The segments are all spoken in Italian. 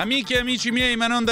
Amiche e amici miei, ma non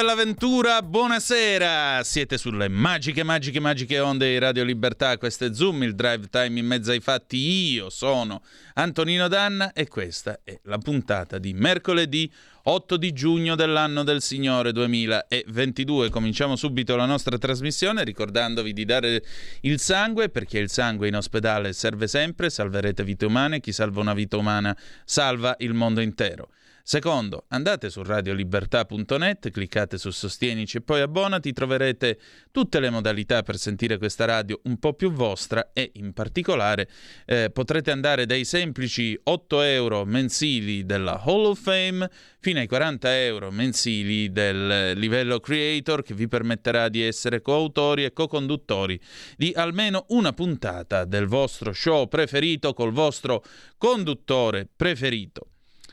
buonasera! Siete sulle magiche, magiche, magiche onde di Radio Libertà. Questo è Zoom, il drive time in mezzo ai fatti. Io sono Antonino Danna e questa è la puntata di mercoledì 8 di giugno dell'anno del Signore 2022. Cominciamo subito la nostra trasmissione ricordandovi di dare il sangue perché il sangue in ospedale serve sempre, salverete vite umane, chi salva una vita umana salva il mondo intero. Secondo, andate su radiolibertà.net, cliccate su Sostienici e poi abbonati, troverete tutte le modalità per sentire questa radio un po' più vostra e in particolare eh, potrete andare dai semplici 8 euro mensili della Hall of Fame fino ai 40 euro mensili del livello creator che vi permetterà di essere coautori e co-conduttori di almeno una puntata del vostro show preferito col vostro conduttore preferito.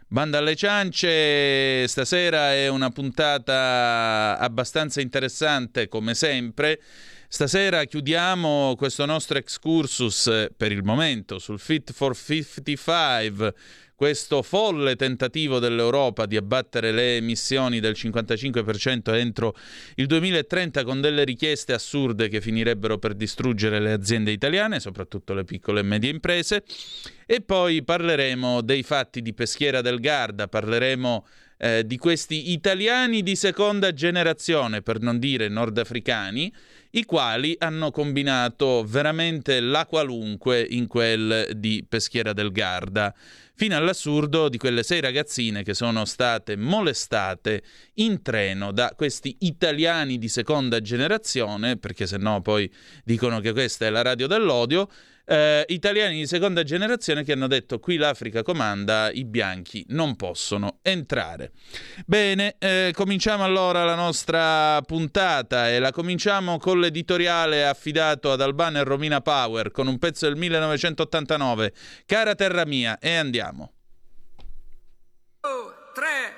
Banda alle ciance, stasera è una puntata abbastanza interessante come sempre. Stasera chiudiamo questo nostro excursus per il momento sul Fit for 55 questo folle tentativo dell'Europa di abbattere le emissioni del 55% entro il 2030 con delle richieste assurde che finirebbero per distruggere le aziende italiane, soprattutto le piccole e medie imprese. E poi parleremo dei fatti di Peschiera del Garda, parleremo eh, di questi italiani di seconda generazione, per non dire nordafricani, i quali hanno combinato veramente la qualunque in quel di Peschiera del Garda fino all'assurdo di quelle sei ragazzine che sono state molestate in treno da questi italiani di seconda generazione, perché se no poi dicono che questa è la radio dell'odio, eh, italiani di seconda generazione che hanno detto qui l'Africa comanda, i bianchi non possono entrare. Bene, eh, cominciamo allora la nostra puntata e la cominciamo con l'editoriale affidato ad Albano e Romina Power con un pezzo del 1989, Cara terra mia, e andiamo. Oh, tre.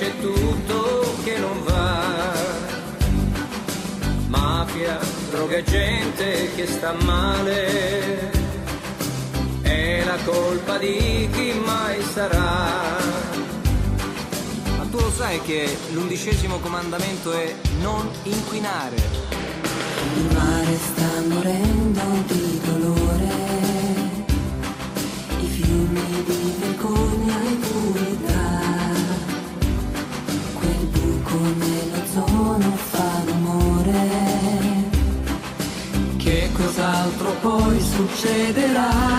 C'è tutto che non va. Mafia, droga gente che sta male. È la colpa di chi mai sarà. Ma tu lo sai che l'undicesimo comandamento è non inquinare. Il mare sta morendo di dolore. way that I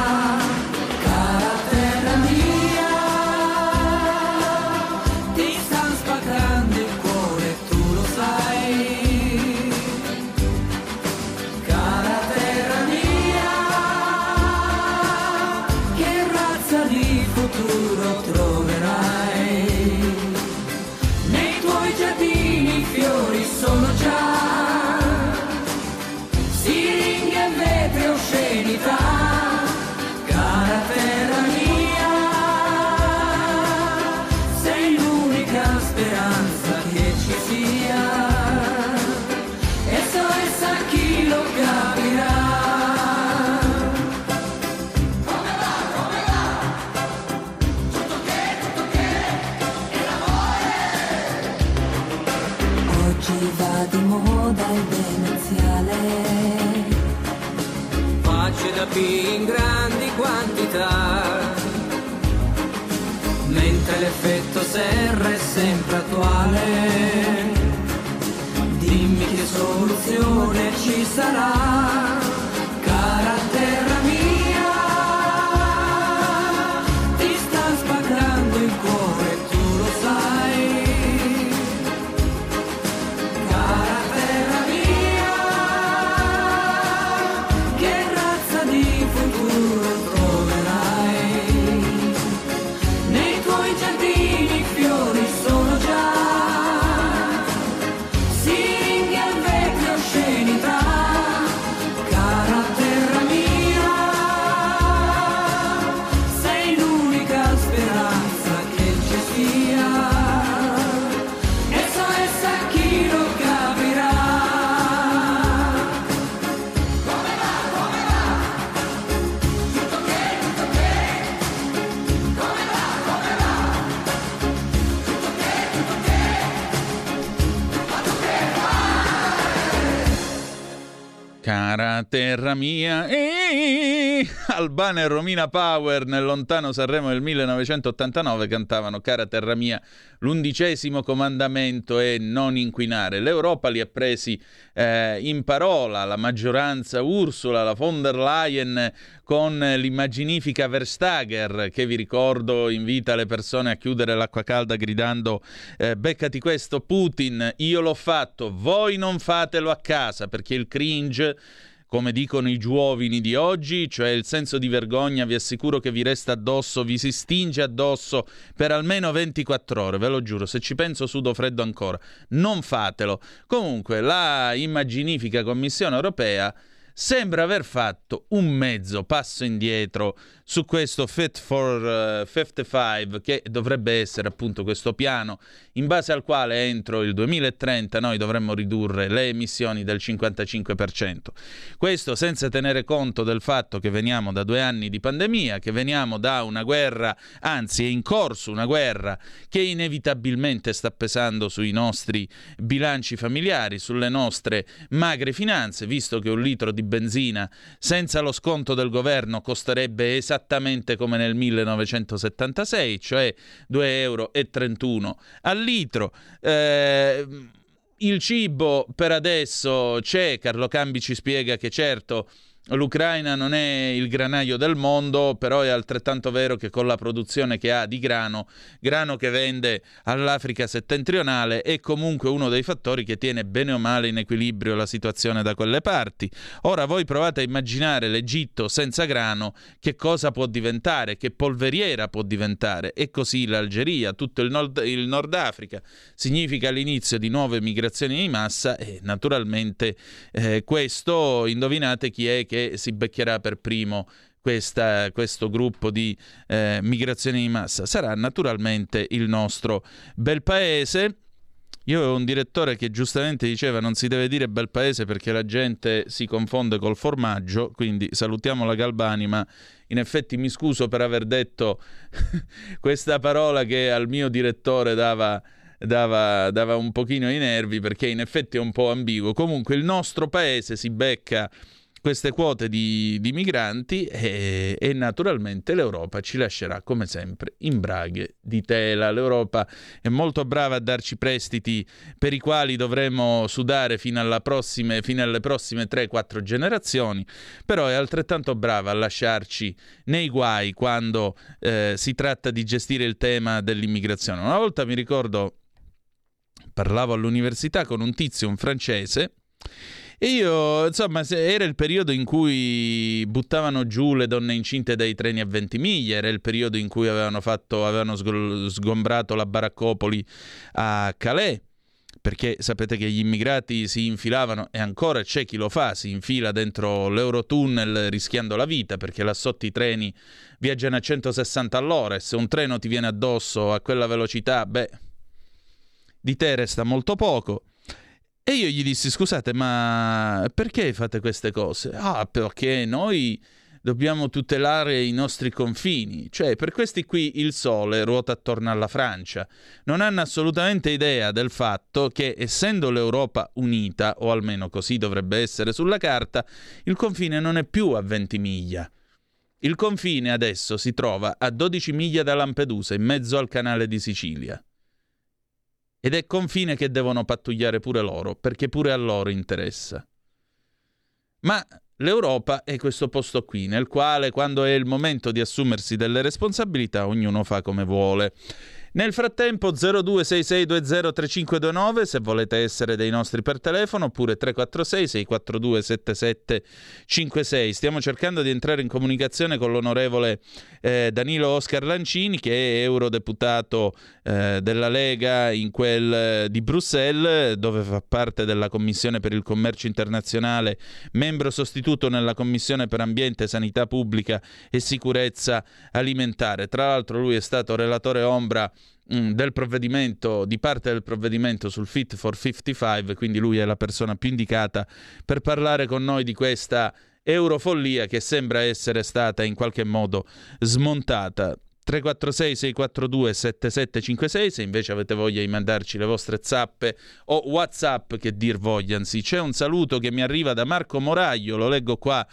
terra mia, eh, Albana e Romina Power nel lontano Sanremo del 1989 cantavano Cara terra mia, l'undicesimo comandamento è non inquinare. L'Europa li ha presi eh, in parola, la maggioranza Ursula, la von der Leyen con l'immaginifica Verstager che vi ricordo invita le persone a chiudere l'acqua calda gridando eh, beccati questo Putin, io l'ho fatto, voi non fatelo a casa perché il cringe come dicono i giovani di oggi, cioè il senso di vergogna, vi assicuro che vi resta addosso, vi si stinge addosso per almeno 24 ore, ve lo giuro, se ci penso sudo freddo ancora. Non fatelo. Comunque, la immaginifica Commissione europea sembra aver fatto un mezzo passo indietro su questo Fit for uh, eh, 55 che dovrebbe essere appunto questo piano in base al quale entro il 2030 noi dovremmo ridurre le emissioni del 55%. Questo senza tenere conto del fatto che veniamo da due anni di pandemia, che veniamo da una guerra, anzi è in corso una guerra che inevitabilmente sta pesando sui nostri bilanci familiari, sulle nostre magre finanze, visto che un litro di benzina senza lo sconto del governo costerebbe esattamente come nel 1976, cioè 2,31 euro al litro. Eh, il cibo per adesso c'è, Carlo Cambi ci spiega che certo L'Ucraina non è il granaio del mondo, però è altrettanto vero che con la produzione che ha di grano, grano che vende all'Africa settentrionale, è comunque uno dei fattori che tiene bene o male in equilibrio la situazione da quelle parti. Ora voi provate a immaginare l'Egitto senza grano, che cosa può diventare, che polveriera può diventare, e così l'Algeria, tutto il Nord, il Nord Africa. Significa l'inizio di nuove migrazioni di massa e naturalmente eh, questo, indovinate chi è che si beccherà per primo questa, questo gruppo di eh, migrazione di massa. Sarà naturalmente il nostro bel paese. Io avevo un direttore che giustamente diceva non si deve dire bel paese perché la gente si confonde col formaggio, quindi salutiamo la Galbani, ma in effetti mi scuso per aver detto questa parola che al mio direttore dava, dava, dava un pochino i nervi perché in effetti è un po' ambiguo. Comunque il nostro paese si becca queste quote di, di migranti e, e, naturalmente l'Europa ci lascerà come sempre in braghe di tela. L'Europa è molto brava a darci prestiti per i quali dovremo sudare fino, prossime, fino alle prossime 3-4 generazioni, però è altrettanto brava a lasciarci nei guai quando eh, si tratta di gestire il tema dell'immigrazione. Una volta mi ricordo, parlavo all'università con un tizio, un francese, e io, insomma, era il periodo in cui buttavano giù le donne incinte dai treni a 20 miglia, era il periodo in cui avevano, fatto, avevano sgombrato la baraccopoli a Calais perché sapete che gli immigrati si infilavano e ancora c'è chi lo fa, si infila dentro l'Eurotunnel rischiando la vita perché là sotto i treni viaggiano a 160 all'ora e se un treno ti viene addosso a quella velocità, beh, di te resta molto poco. E io gli dissi, scusate, ma perché fate queste cose? Ah, perché noi dobbiamo tutelare i nostri confini. Cioè, per questi qui il sole ruota attorno alla Francia. Non hanno assolutamente idea del fatto che, essendo l'Europa unita, o almeno così dovrebbe essere sulla carta, il confine non è più a 20 miglia. Il confine adesso si trova a 12 miglia da Lampedusa, in mezzo al canale di Sicilia. Ed è confine che devono pattugliare pure loro, perché pure a loro interessa. Ma l'Europa è questo posto qui, nel quale quando è il momento di assumersi delle responsabilità ognuno fa come vuole. Nel frattempo 0266203529 se volete essere dei nostri per telefono oppure 346 642 7756. Stiamo cercando di entrare in comunicazione con l'onorevole eh, Danilo Oscar Lancini che è eurodeputato eh, della Lega in quel eh, di Bruxelles dove fa parte della Commissione per il commercio internazionale, membro sostituto nella Commissione per ambiente, sanità pubblica e sicurezza alimentare. Tra l'altro lui è stato relatore ombra Mm, del provvedimento, di parte del provvedimento sul Fit for 55, quindi lui è la persona più indicata per parlare con noi di questa eurofollia che sembra essere stata in qualche modo smontata. 346 642 7756 se invece avete voglia di mandarci le vostre zappe o whatsapp che dir vogliansi. C'è un saluto che mi arriva da Marco Moraglio, lo leggo qua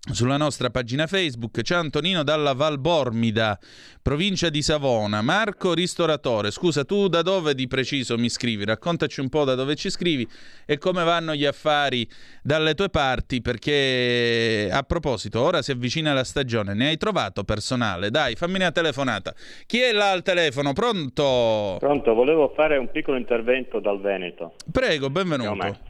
sulla nostra pagina Facebook c'è Antonino dalla Valbormida, provincia di Savona. Marco Ristoratore, scusa, tu da dove di preciso mi scrivi? Raccontaci un po' da dove ci scrivi e come vanno gli affari dalle tue parti, perché a proposito, ora si avvicina la stagione, ne hai trovato personale? Dai, fammi una telefonata. Chi è là al telefono? Pronto? Pronto, volevo fare un piccolo intervento dal Veneto. Prego, benvenuto.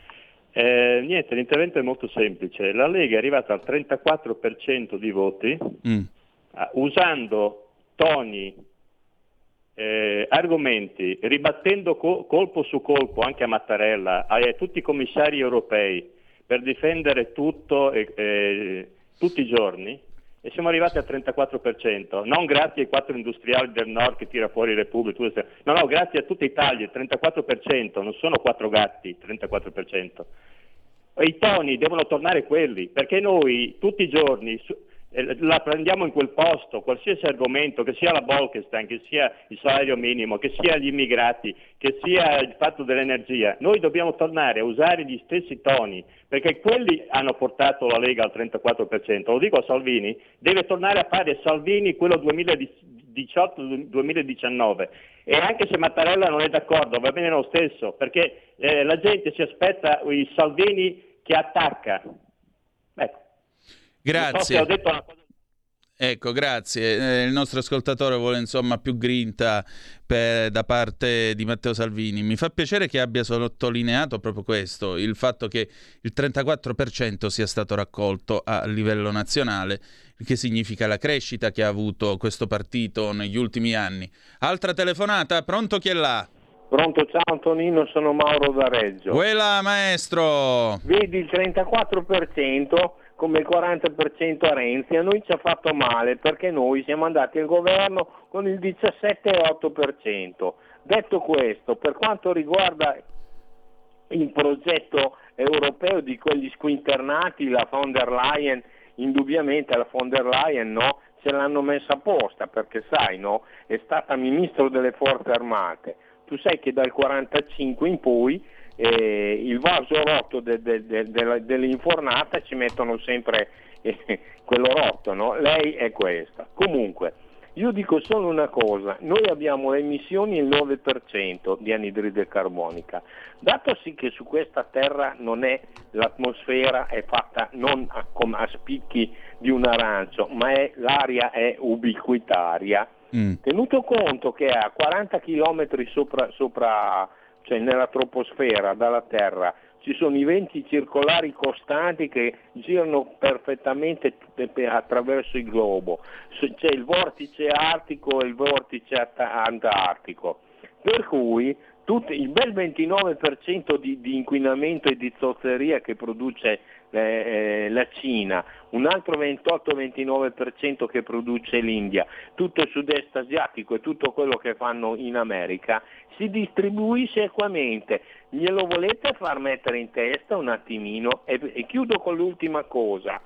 Eh, niente, l'intervento è molto semplice. La Lega è arrivata al 34% di voti mm. uh, usando toni, eh, argomenti, ribattendo co- colpo su colpo anche a Mattarella, a, a, tutti i commissari europei per difendere tutto eh, tutti i giorni e siamo arrivati al 34%, non grazie ai quattro industriali del nord che tira fuori Repubblica, no, no, grazie a tutta Italia, il 34%, non sono quattro gatti, il 34%. I toni devono tornare quelli, perché noi tutti i giorni la prendiamo in quel posto, qualsiasi argomento, che sia la Bolkestein, che sia il salario minimo, che sia gli immigrati, che sia il fatto dell'energia, noi dobbiamo tornare a usare gli stessi toni, perché quelli hanno portato la Lega al 34%. Lo dico a Salvini, deve tornare a fare Salvini quello 2018-2019 e anche se Mattarella non è d'accordo va bene lo stesso, perché eh, la gente si aspetta i Salvini che attacca. Grazie. Ecco, grazie. Eh, il nostro ascoltatore vuole insomma più grinta per, da parte di Matteo Salvini. Mi fa piacere che abbia sottolineato proprio questo, il fatto che il 34% sia stato raccolto a livello nazionale, il che significa la crescita che ha avuto questo partito negli ultimi anni. Altra telefonata, pronto chi è là? Pronto, ciao Antonino, sono Mauro da Reggio. Quella maestro! Vedi il 34% come il 40% a Renzi, a noi ci ha fatto male perché noi siamo andati al governo con il 17,8%. Detto questo, per quanto riguarda il progetto europeo di quelli squinternati, la von der Leyen, indubbiamente la von der Leyen no, ce l'hanno messa apposta perché sai, no, è stata ministro delle forze armate. Tu sai che dal 1945 in poi eh, il vaso rotto de, de, de, dell'infornata ci mettono sempre eh, quello rotto, no? lei è questa. Comunque, io dico solo una cosa, noi abbiamo emissioni il 9% di anidride carbonica, dato sì che su questa terra non è, l'atmosfera è fatta non a, a spicchi di un arancio, ma è, l'aria è ubiquitaria, mm. tenuto conto che a 40 km sopra, sopra cioè nella troposfera dalla Terra ci sono i venti circolari costanti che girano perfettamente attraverso il globo, c'è il vortice artico e il vortice antartico, per cui tutti, il bel 29% di, di, inquinamento e di zozzeria che produce eh, eh la Cina, un altro 28-29% che produce l'India, tutto il sud-est asiatico e tutto quello che fanno in America, si distribuisce equamente. Glielo volete far mettere in testa un attimino? E, e chiudo con l'ultima cosa.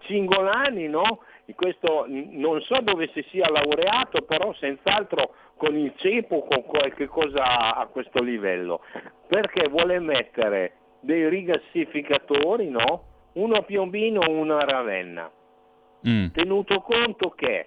Cingolani, no? Questo, non so dove si sia laureato, però senz'altro con il cepo con qualche cosa a questo livello, perché vuole mettere dei rigassificatori, no? uno a Piombino e uno a Ravenna, mm. tenuto conto che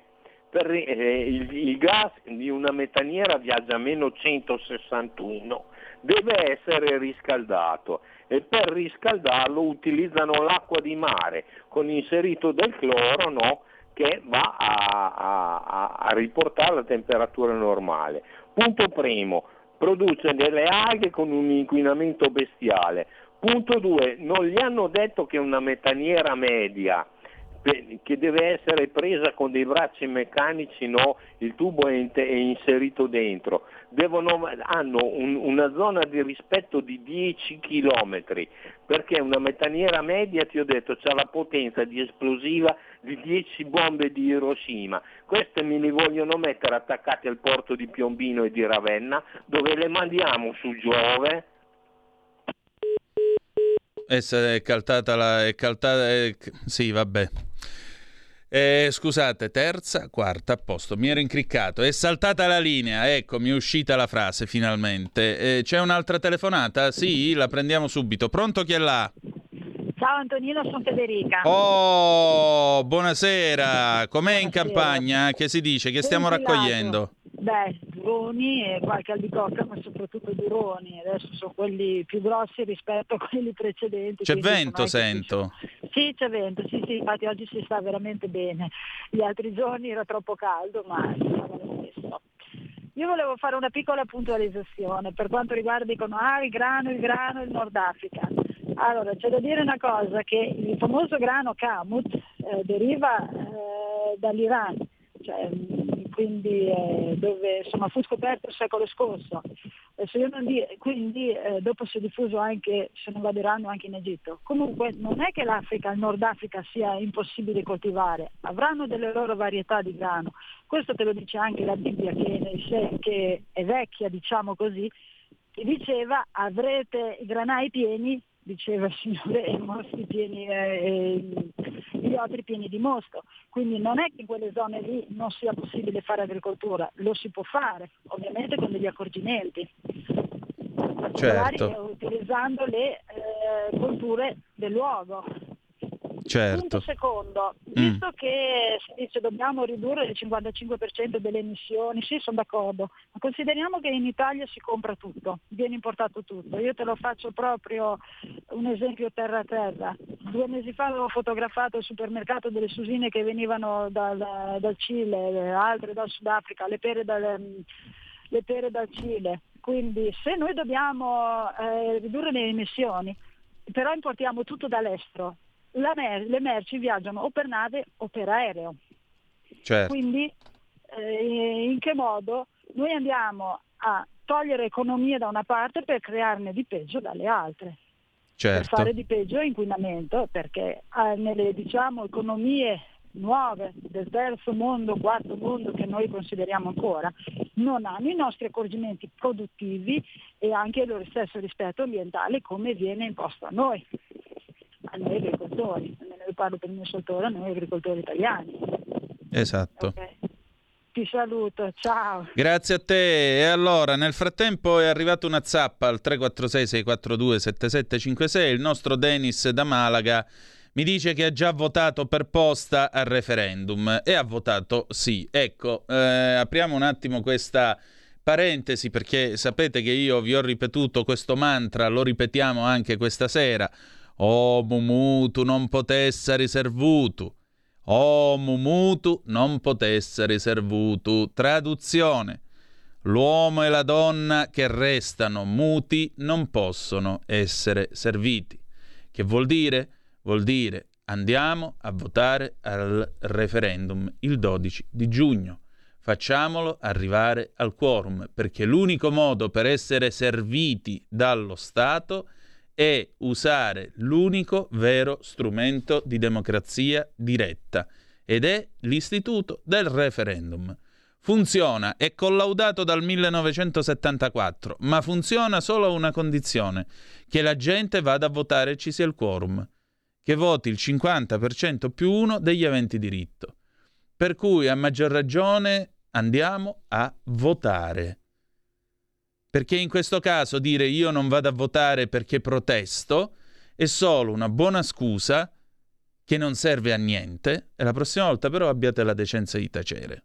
per, eh, il, il, gas di una metaniera viaggia a meno 161, deve essere riscaldato e per riscaldarlo utilizzano l'acqua di mare con inserito del cloro no? Che va a, a, a riportare la temperatura normale. Punto primo, produce delle alghe con un inquinamento bestiale. Punto 2, non gli hanno detto che una metaniera media che deve essere presa con dei bracci meccanici, no? il tubo è inserito dentro, Devono, hanno un, una zona di rispetto di 10 km, perché una metaniera media, ti ho detto, ha la potenza di esplosiva di 10 bombe di Hiroshima. Queste me le vogliono mettere attaccate al porto di Piombino e di Ravenna, dove le mandiamo su Giove, Essa è caltata la... È caltata, è, sì, vabbè. Eh, scusate, terza, quarta, a posto, mi ero incriccato. È saltata la linea, ecco, mi è uscita la frase finalmente. Eh, c'è un'altra telefonata? Sì, la prendiamo subito. Pronto chi è là? Ciao Antonino, sono Federica. Oh, buonasera. Com'è in campagna? Che si dice? Che stiamo raccogliendo? Beh, duroni e qualche albicocca, ma soprattutto duroni. Adesso sono quelli più grossi rispetto a quelli precedenti. C'è vento, sento. Sì, c'è vento, sì, sì, infatti oggi si sta veramente bene. Gli altri giorni era troppo caldo, ma stava lo stesso. Io volevo fare una piccola puntualizzazione per quanto riguarda dicono ah, il grano, il grano, il Nord Africa. Allora, c'è da dire una cosa, che il famoso grano Kamut eh, deriva eh, dall'Iran, cioè, quindi eh, dove insomma, fu scoperto il secolo scorso. Di, quindi eh, dopo si è diffuso anche, se non vado errando, anche in Egitto. Comunque non è che l'Africa, il Nord Africa sia impossibile coltivare, avranno delle loro varietà di grano. Questo te lo dice anche la Bibbia che, che è vecchia, diciamo così, che diceva avrete i granai pieni diceva il Signore, e i mostri pieni, eh, gli altri pieni di mosto. Quindi non è che in quelle zone lì non sia possibile fare agricoltura, lo si può fare, ovviamente con degli accorgimenti. Certo. utilizzando le eh, colture del luogo. Certo. Punto secondo, mm. visto mm. che si dice dobbiamo ridurre il 55% delle emissioni, sì sono d'accordo, ma consideriamo che in Italia si compra tutto, viene importato tutto. Io te lo faccio proprio un esempio terra a terra. Due mesi fa avevo fotografato il supermercato delle susine che venivano dal, dal Cile, altre dal Sudafrica, le pere dal, le pere dal Cile. Quindi se noi dobbiamo eh, ridurre le emissioni, però importiamo tutto dall'estero, mer- le merci viaggiano o per nave o per aereo. Certo. Quindi eh, in che modo noi andiamo a togliere economie da una parte per crearne di peggio dalle altre. Certo. Per fare di peggio inquinamento, perché eh, nelle diciamo, economie nuove del terzo mondo, quarto mondo che noi consideriamo ancora, non hanno i nostri accorgimenti produttivi e anche loro stesso rispetto ambientale come viene imposto a noi a noi agricoltori, io parlo per il mio settore, a noi agricoltori italiani. Esatto. Okay. Ti saluto, ciao. Grazie a te. E allora, nel frattempo è arrivata una zappa al 346-642-7756. Il nostro Denis da Malaga mi dice che ha già votato per posta al referendum e ha votato sì. Ecco, eh, apriamo un attimo questa parentesi perché sapete che io vi ho ripetuto questo mantra, lo ripetiamo anche questa sera o mutu non potesse servutu. O mutu non potesse servutu. Traduzione. L'uomo e la donna che restano muti non possono essere serviti. Che vuol dire? Vuol dire andiamo a votare al referendum il 12 di giugno. Facciamolo arrivare al quorum, perché l'unico modo per essere serviti dallo Stato è è usare l'unico vero strumento di democrazia diretta ed è l'istituto del referendum. Funziona, è collaudato dal 1974, ma funziona solo a una condizione, che la gente vada a votare e ci sia il quorum, che voti il 50% più uno degli aventi diritto. Per cui a maggior ragione andiamo a votare. Perché in questo caso dire io non vado a votare perché protesto è solo una buona scusa che non serve a niente e la prossima volta però abbiate la decenza di tacere.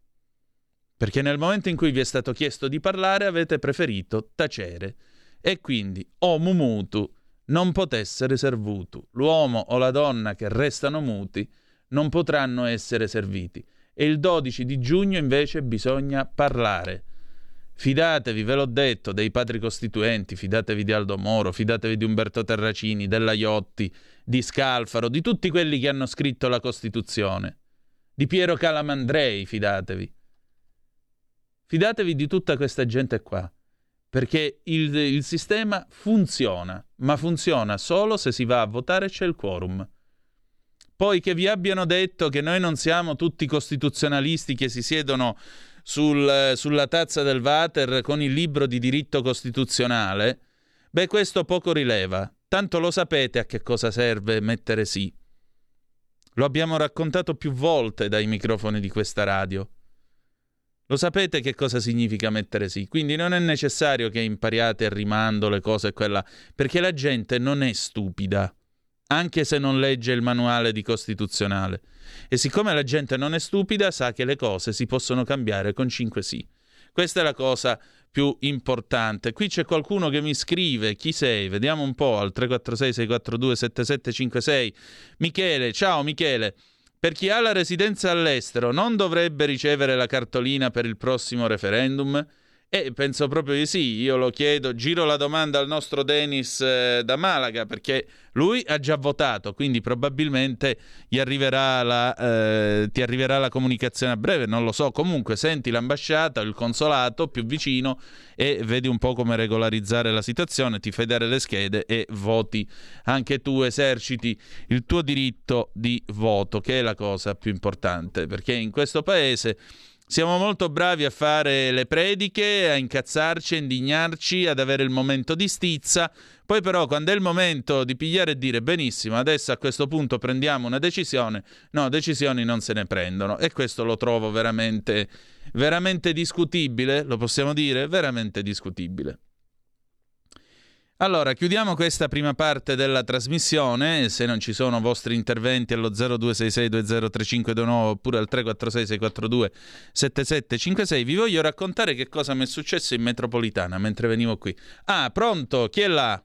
Perché nel momento in cui vi è stato chiesto di parlare avete preferito tacere e quindi o mumutu non potessere servutu. L'uomo o la donna che restano muti non potranno essere serviti. E il 12 di giugno invece bisogna parlare Fidatevi, ve l'ho detto, dei padri costituenti, fidatevi di Aldo Moro, fidatevi di Umberto Terracini, della Iotti, di Scalfaro, di tutti quelli che hanno scritto la Costituzione. Di Piero Calamandrei, fidatevi. Fidatevi di tutta questa gente qua, perché il, il sistema funziona, ma funziona solo se si va a votare e c'è il quorum. Poi che vi abbiano detto che noi non siamo tutti costituzionalisti che si siedono sul, sulla tazza del Vater con il libro di diritto costituzionale, beh, questo poco rileva. Tanto lo sapete a che cosa serve mettere sì. Lo abbiamo raccontato più volte dai microfoni di questa radio. Lo sapete che cosa significa mettere sì, quindi non è necessario che impariate a rimando le cose quella, perché la gente non è stupida, anche se non legge il manuale di costituzionale. E siccome la gente non è stupida, sa che le cose si possono cambiare con 5 sì. Questa è la cosa più importante. Qui c'è qualcuno che mi scrive, chi sei? Vediamo un po' al 346 642 7756. Michele, ciao Michele. Per chi ha la residenza all'estero non dovrebbe ricevere la cartolina per il prossimo referendum? E penso proprio di sì, io lo chiedo, giro la domanda al nostro Denis eh, da Malaga perché lui ha già votato, quindi probabilmente arriverà la, eh, ti arriverà la comunicazione a breve, non lo so, comunque senti l'ambasciata, il consolato più vicino e vedi un po' come regolarizzare la situazione, ti fai dare le schede e voti. Anche tu, eserciti il tuo diritto di voto, che è la cosa più importante, perché in questo paese siamo molto bravi a fare le prediche, a incazzarci, a indignarci, ad avere il momento di stizza. Poi però quando è il momento di pigliare e dire benissimo, adesso a questo punto prendiamo una decisione, no, decisioni non se ne prendono e questo lo trovo veramente, veramente discutibile, lo possiamo dire, veramente discutibile. Allora, chiudiamo questa prima parte della trasmissione. Se non ci sono vostri interventi allo 0266203529 oppure al 346-642-7756, vi voglio raccontare che cosa mi è successo in metropolitana mentre venivo qui. Ah, pronto? Chi è là?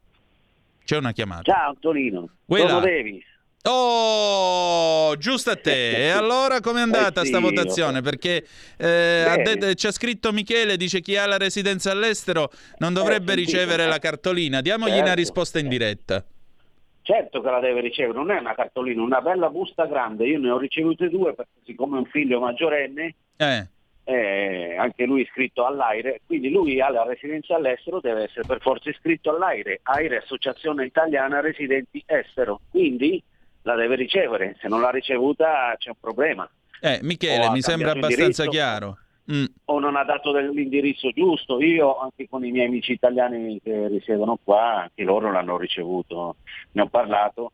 C'è una chiamata. Ciao Antonino. Sono Davis. Oh, giusto a te. E allora com'è andata eh sì, sta votazione? Perché eh, de- c'è scritto Michele, dice chi ha la residenza all'estero non dovrebbe eh, ricevere la cartolina. Diamogli certo. una risposta in diretta. Certo che la deve ricevere, non è una cartolina, una bella busta grande. Io ne ho ricevute due perché siccome è un figlio maggiorenne, eh. Eh, anche lui iscritto all'AIRE, quindi lui ha la residenza all'estero, deve essere per forza iscritto all'AIRE, AIRE Associazione Italiana Residenti Estero. Quindi la deve ricevere, se non l'ha ricevuta c'è un problema. Eh, Michele, mi sembra abbastanza chiaro. Mm. O non ha dato l'indirizzo giusto. Io anche con i miei amici italiani che risiedono qua, anche loro l'hanno ricevuto, ne ho parlato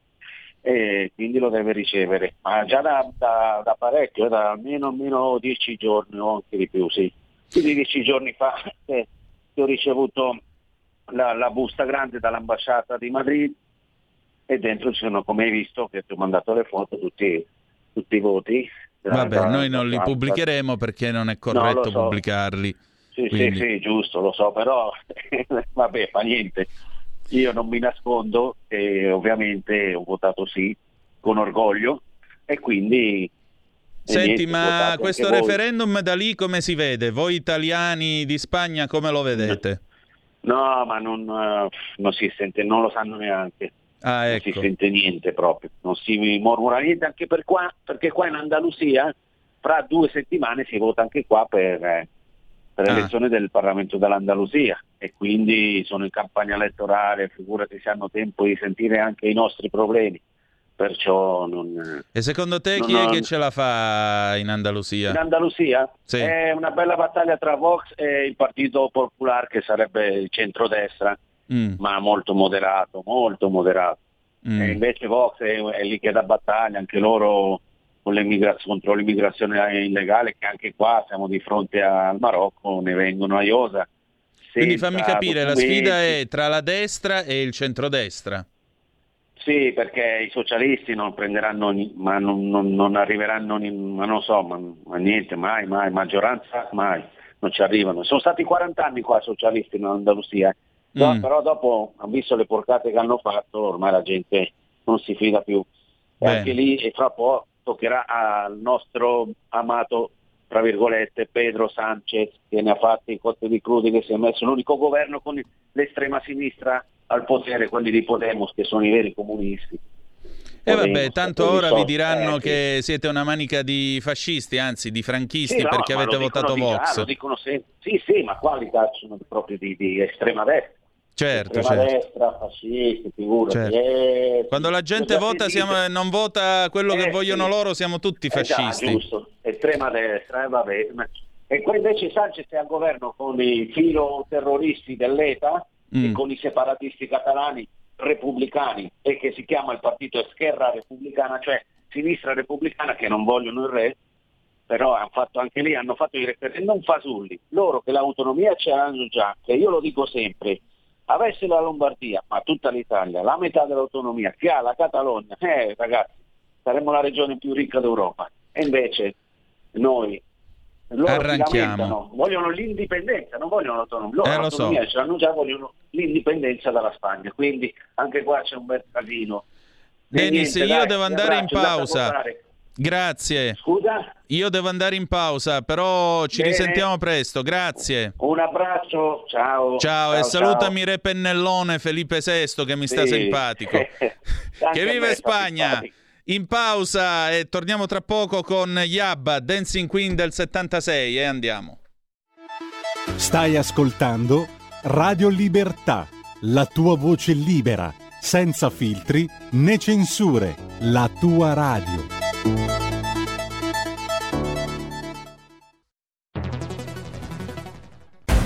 e quindi lo deve ricevere. Ma già da, da, da parecchio, da almeno, almeno dieci giorni o anche di più, sì. Quindi dieci giorni fa eh, ho ricevuto la, la busta grande dall'ambasciata di Madrid e dentro ci sono, come hai visto, che ti ho mandato le foto, tutti, tutti i voti. Vabbè, noi non li pubblicheremo perché non è corretto no, so. pubblicarli. Sì, quindi... sì, sì, giusto, lo so, però vabbè, fa niente. Io non mi nascondo e ovviamente ho votato sì con orgoglio e quindi Senti, ma questo referendum da lì come si vede? Voi italiani di Spagna come lo vedete? No, ma non, uh, non si sente, non lo sanno neanche. Ah, ecco. Non si ecco. sente niente proprio, non si mormora niente anche per qua, perché qua in Andalusia fra due settimane si vota anche qua per, eh, per ah. l'elezione del Parlamento dell'Andalusia e quindi sono in campagna elettorale, figurati se hanno tempo di sentire anche i nostri problemi. Perciò non, e secondo te chi è che ce la fa in Andalusia? In Andalusia? Sì. È una bella battaglia tra Vox e il Partito Popular che sarebbe il centrodestra mm. ma molto moderato, molto moderato. Mm. E invece Vox è, è, lì che dà battaglia, anche loro con contro l'immigrazione illegale, che anche qua siamo di fronte al Marocco, ne vengono a Iosa. Quindi fammi capire, documenti. la sfida è tra la destra e il centrodestra. Sì, perché i socialisti non prenderanno, ma non, non, non arriveranno, ma non so, ma, ma, niente, mai, mai, maggioranza mai, non ci arrivano. Sono stati 40 anni qua socialisti in Andalusia, No, mm. Però dopo, visto le porcate che hanno fatto, ormai la gente non si fida più. E anche lì, e fra poco, toccherà al nostro amato, tra virgolette, Pedro Sanchez, che ne ha fatti cotte di crudi, che si è messo l'unico governo con l'estrema sinistra al potere, quelli di Podemos, che sono i veri comunisti. E eh vabbè, tanto ora vi diranno eh, che siete una manica di fascisti, anzi di franchisti, sì, no, perché avete votato Vox. Già, dicono se... Sì, sì, ma quali sono proprio di, di estrema destra. Certo, certo. destra, fascisti, figurati. Certo. Eh, Quando la gente vota siamo, non vota quello eh, che vogliono sì. loro, siamo tutti fascisti. Eh già, giusto, estrema destra, eh, vabbè. E poi invece Sanchez è al governo con i filo terroristi dell'ETA mm. e con i separatisti catalani repubblicani e che si chiama il partito Esquerra Repubblicana, cioè sinistra repubblicana che non vogliono il re, però hanno fatto anche lì, hanno fatto i referendum fasulli, loro che l'autonomia ce l'hanno già, che io lo dico sempre, avesse la Lombardia, ma tutta l'Italia, la metà dell'autonomia, che ha la Catalogna, eh ragazzi, saremmo la regione più ricca d'Europa. E invece noi loro vogliono l'indipendenza, non vogliono l'autonomia. Loro Eh, l'autonomia so. ce l'hanno già, vogliono l'indipendenza dalla Spagna. Quindi anche qua c'è un bel casino. Dennis, niente, io dai, devo andare in pausa. Grazie. Scusa? Io devo andare in pausa, però ci Bene. risentiamo presto. Grazie. Un abbraccio, ciao. Ciao, e salutami Re Pennellone Felipe VI che mi sta Sì. simpatico. Anche che vive sta Spagna! simpatico. In pausa e torniamo tra poco con Yabba, Dancing Queen del 76 e andiamo. Stai ascoltando Radio Libertà, la tua voce libera, senza filtri né censure, la tua radio.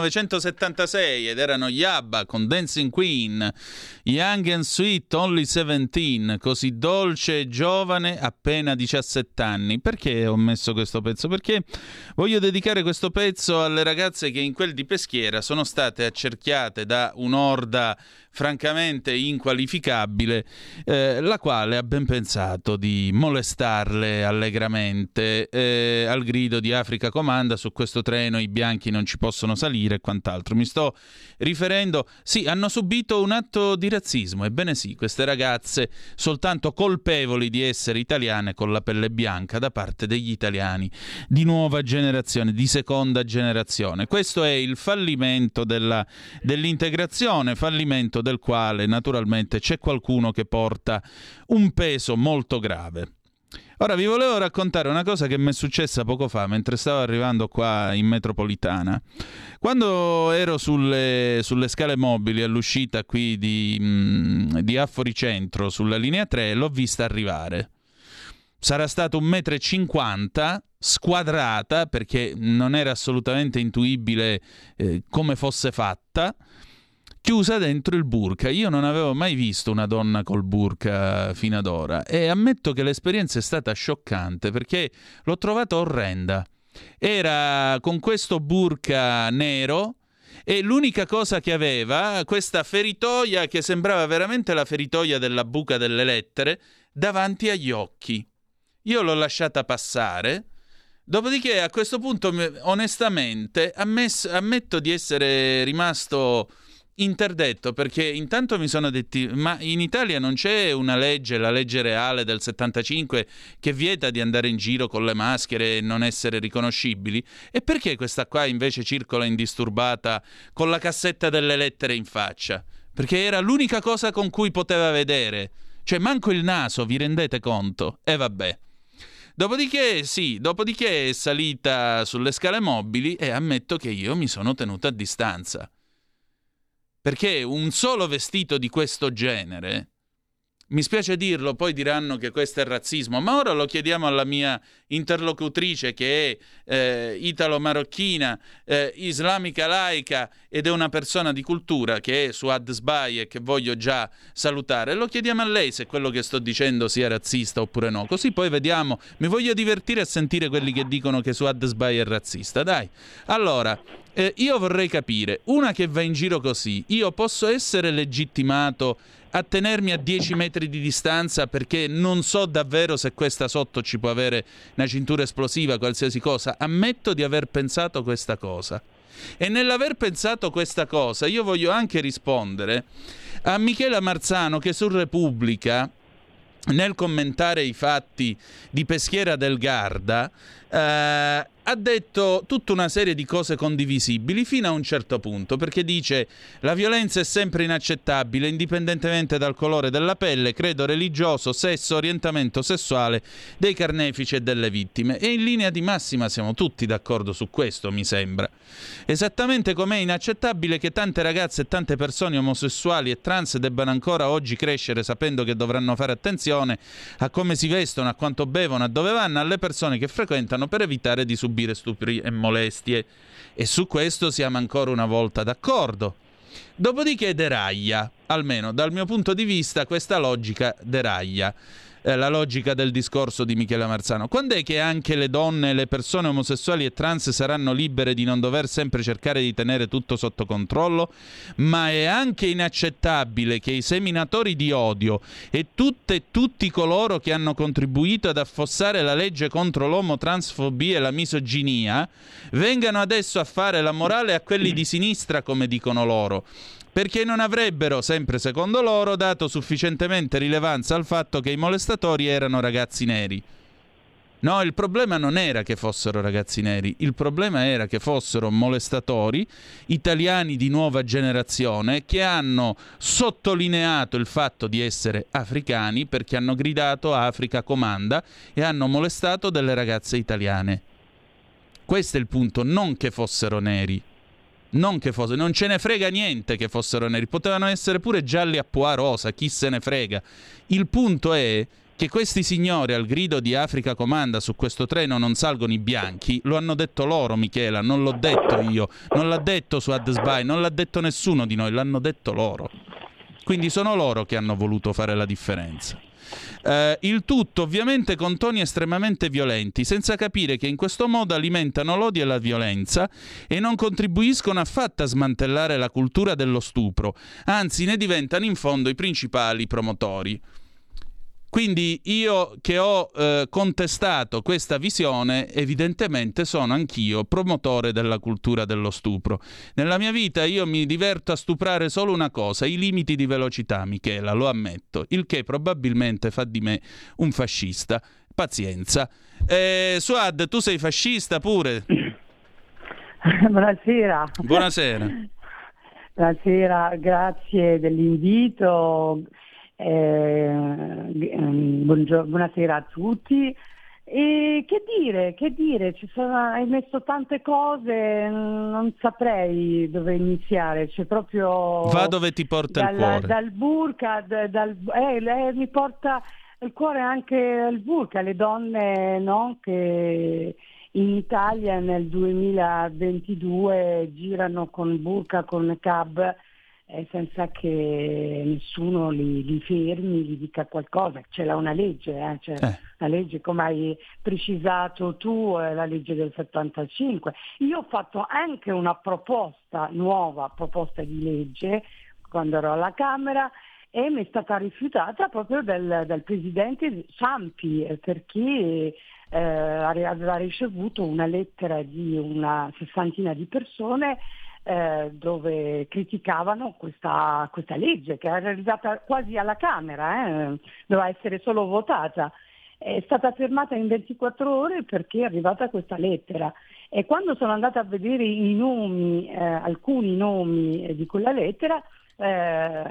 1976 ed erano Yabba con Dancing Queen, Young and Sweet, Only 17, così dolce e giovane, appena 17 anni. Perché ho messo questo pezzo? Perché voglio dedicare questo pezzo alle ragazze che in quel di Peschiera sono state accerchiate da un'orda francamente inqualificabile, eh, la quale ha ben pensato di molestarle allegramente eh, al grido di Africa Comanda su questo treno i bianchi non ci possono salire e quant'altro. Mi sto riferendo, sì, hanno subito un atto di razzismo, ebbene sì, queste ragazze soltanto colpevoli di essere italiane con la pelle bianca da parte degli italiani di nuova generazione, di seconda generazione. Questo è il fallimento della, dell'integrazione, fallimento del quale naturalmente c'è qualcuno che porta un peso molto grave. Ora vi volevo raccontare una cosa che mi è successa poco fa mentre stavo arrivando qua in metropolitana. Quando ero sulle, sulle scale mobili all'uscita qui di, mm, di Affori Centro sulla linea 3 l'ho vista arrivare. Sarà stato e cinquanta, squadrata perché non era assolutamente intuibile eh, come fosse fatta chiusa dentro il burka. Io non avevo mai visto una donna col burka fino ad ora e ammetto che l'esperienza è stata scioccante perché l'ho trovata orrenda. Era con questo burka nero e l'unica cosa che aveva, questa feritoia che sembrava veramente la feritoia della buca delle lettere, davanti agli occhi. Io l'ho lasciata passare. Dopodiché a questo punto, onestamente, ammesso, ammetto di essere rimasto interdetto perché intanto mi sono detti ma in Italia non c'è una legge, la legge reale del 75 che vieta di andare in giro con le maschere e non essere riconoscibili e perché questa qua invece circola indisturbata con la cassetta delle lettere in faccia? Perché era l'unica cosa con cui poteva vedere, cioè manco il naso, vi rendete conto? E vabbè. Dopodiché, sì, dopodiché è salita sulle scale mobili e ammetto che io mi sono tenuto a distanza. Perché un solo vestito di questo genere, mi spiace dirlo, poi diranno che questo è razzismo, ma ora lo chiediamo alla mia interlocutrice che è eh, italo-marocchina, eh, islamica laica ed è una persona di cultura che è su Sbai e che voglio già salutare. Lo chiediamo a lei se quello che sto dicendo sia razzista oppure no. Così poi vediamo. Mi voglio divertire a sentire quelli che dicono che su Sbai è razzista. Dai. Allora, eh, io vorrei capire, una che va in giro così, io posso essere legittimato a tenermi a 10 metri di distanza perché non so davvero se questa sotto ci può avere una cintura esplosiva, qualsiasi cosa. Ammetto di aver pensato questa cosa. E nell'aver pensato questa cosa, io voglio anche rispondere a Michela Marzano che su Repubblica, nel commentare i fatti di Peschiera del Garda, eh, ha detto tutta una serie di cose condivisibili fino a un certo punto, perché dice la violenza è sempre inaccettabile indipendentemente dal colore della pelle, credo religioso, sesso, orientamento sessuale dei carnefici e delle vittime. E in linea di massima siamo tutti d'accordo su questo, mi sembra. Esattamente come è inaccettabile che tante ragazze e tante persone omosessuali e trans debbano ancora oggi crescere sapendo che dovranno fare attenzione a come si vestono, a quanto bevono, a dove vanno, alle persone che frequentano per evitare di subire subire stupri e molestie. E su questo siamo ancora una volta d'accordo. Dopodiché deraglia, almeno dal mio punto di vista questa logica deraglia eh, la logica del discorso di Michele Marzano. Quando è che anche le donne, le persone omosessuali e trans saranno libere di non dover sempre cercare di tenere tutto sotto controllo? Ma è anche inaccettabile che i seminatori di odio e tutte e tutti coloro che hanno contribuito ad affossare la legge contro l'omotransfobia e la misoginia vengano adesso a fare la morale a quelli di sinistra, come dicono loro perché non avrebbero, sempre secondo loro, dato sufficientemente rilevanza al fatto che i molestatori erano ragazzi neri. No, il problema non era che fossero ragazzi neri, il problema era che fossero molestatori italiani di nuova generazione che hanno sottolineato il fatto di essere africani perché hanno gridato Africa comanda e hanno molestato delle ragazze italiane. Questo è il punto, non che fossero neri. Non che fosse, non ce ne frega niente che fossero neri, potevano essere pure gialli a poa rosa, chi se ne frega. Il punto è che questi signori al grido di Africa Comanda su questo treno non salgono i bianchi, lo hanno detto loro Michela, non l'ho detto io, non l'ha detto Suad Sbai, non l'ha detto nessuno di noi, l'hanno detto loro. Quindi sono loro che hanno voluto fare la differenza. Eh, il tutto ovviamente con toni estremamente violenti, senza capire che in questo modo alimentano l'odio e la violenza e non contribuiscono affatto a smantellare la cultura dello stupro, anzi ne diventano in fondo i principali promotori. Quindi io che ho eh, contestato questa visione, evidentemente sono anch'io promotore della cultura dello stupro. Nella mia vita io mi diverto a stuprare solo una cosa, i limiti di velocità, Michela, lo ammetto, il che probabilmente fa di me un fascista. Pazienza. Eh, Suad, tu sei fascista pure? Buonasera. Buonasera. Buonasera, grazie dell'invito eh, buongio- buonasera a tutti. E che dire, che dire, ci sono, hai messo tante cose, non saprei dove iniziare, c'è proprio... Va dove ti porta dal, il cuore. Dal burka, dal, eh, lei mi porta il cuore anche il burka, le donne no, che in Italia nel 2022 girano con burka, con cab eh, senza che nessuno li, li, fermi, gli dica qualcosa. C'è una legge, eh? c'è eh. la legge come hai precisato tu, è la legge del 75. Io ho fatto anche una proposta, nuova proposta di legge, quando ero alla Camera, e mi è stata rifiutata proprio dal, dal presidente Ciampi eh, perché eh, aveva ricevuto una lettera di una sessantina di persone eh, dove criticavano questa, questa, legge che era realizzata quasi alla Camera, eh, doveva essere solo votata. È stata fermata in 24 ore perché è arrivata questa lettera e quando sono andata a vedere i nomi, eh, alcuni nomi di quella lettera, eh,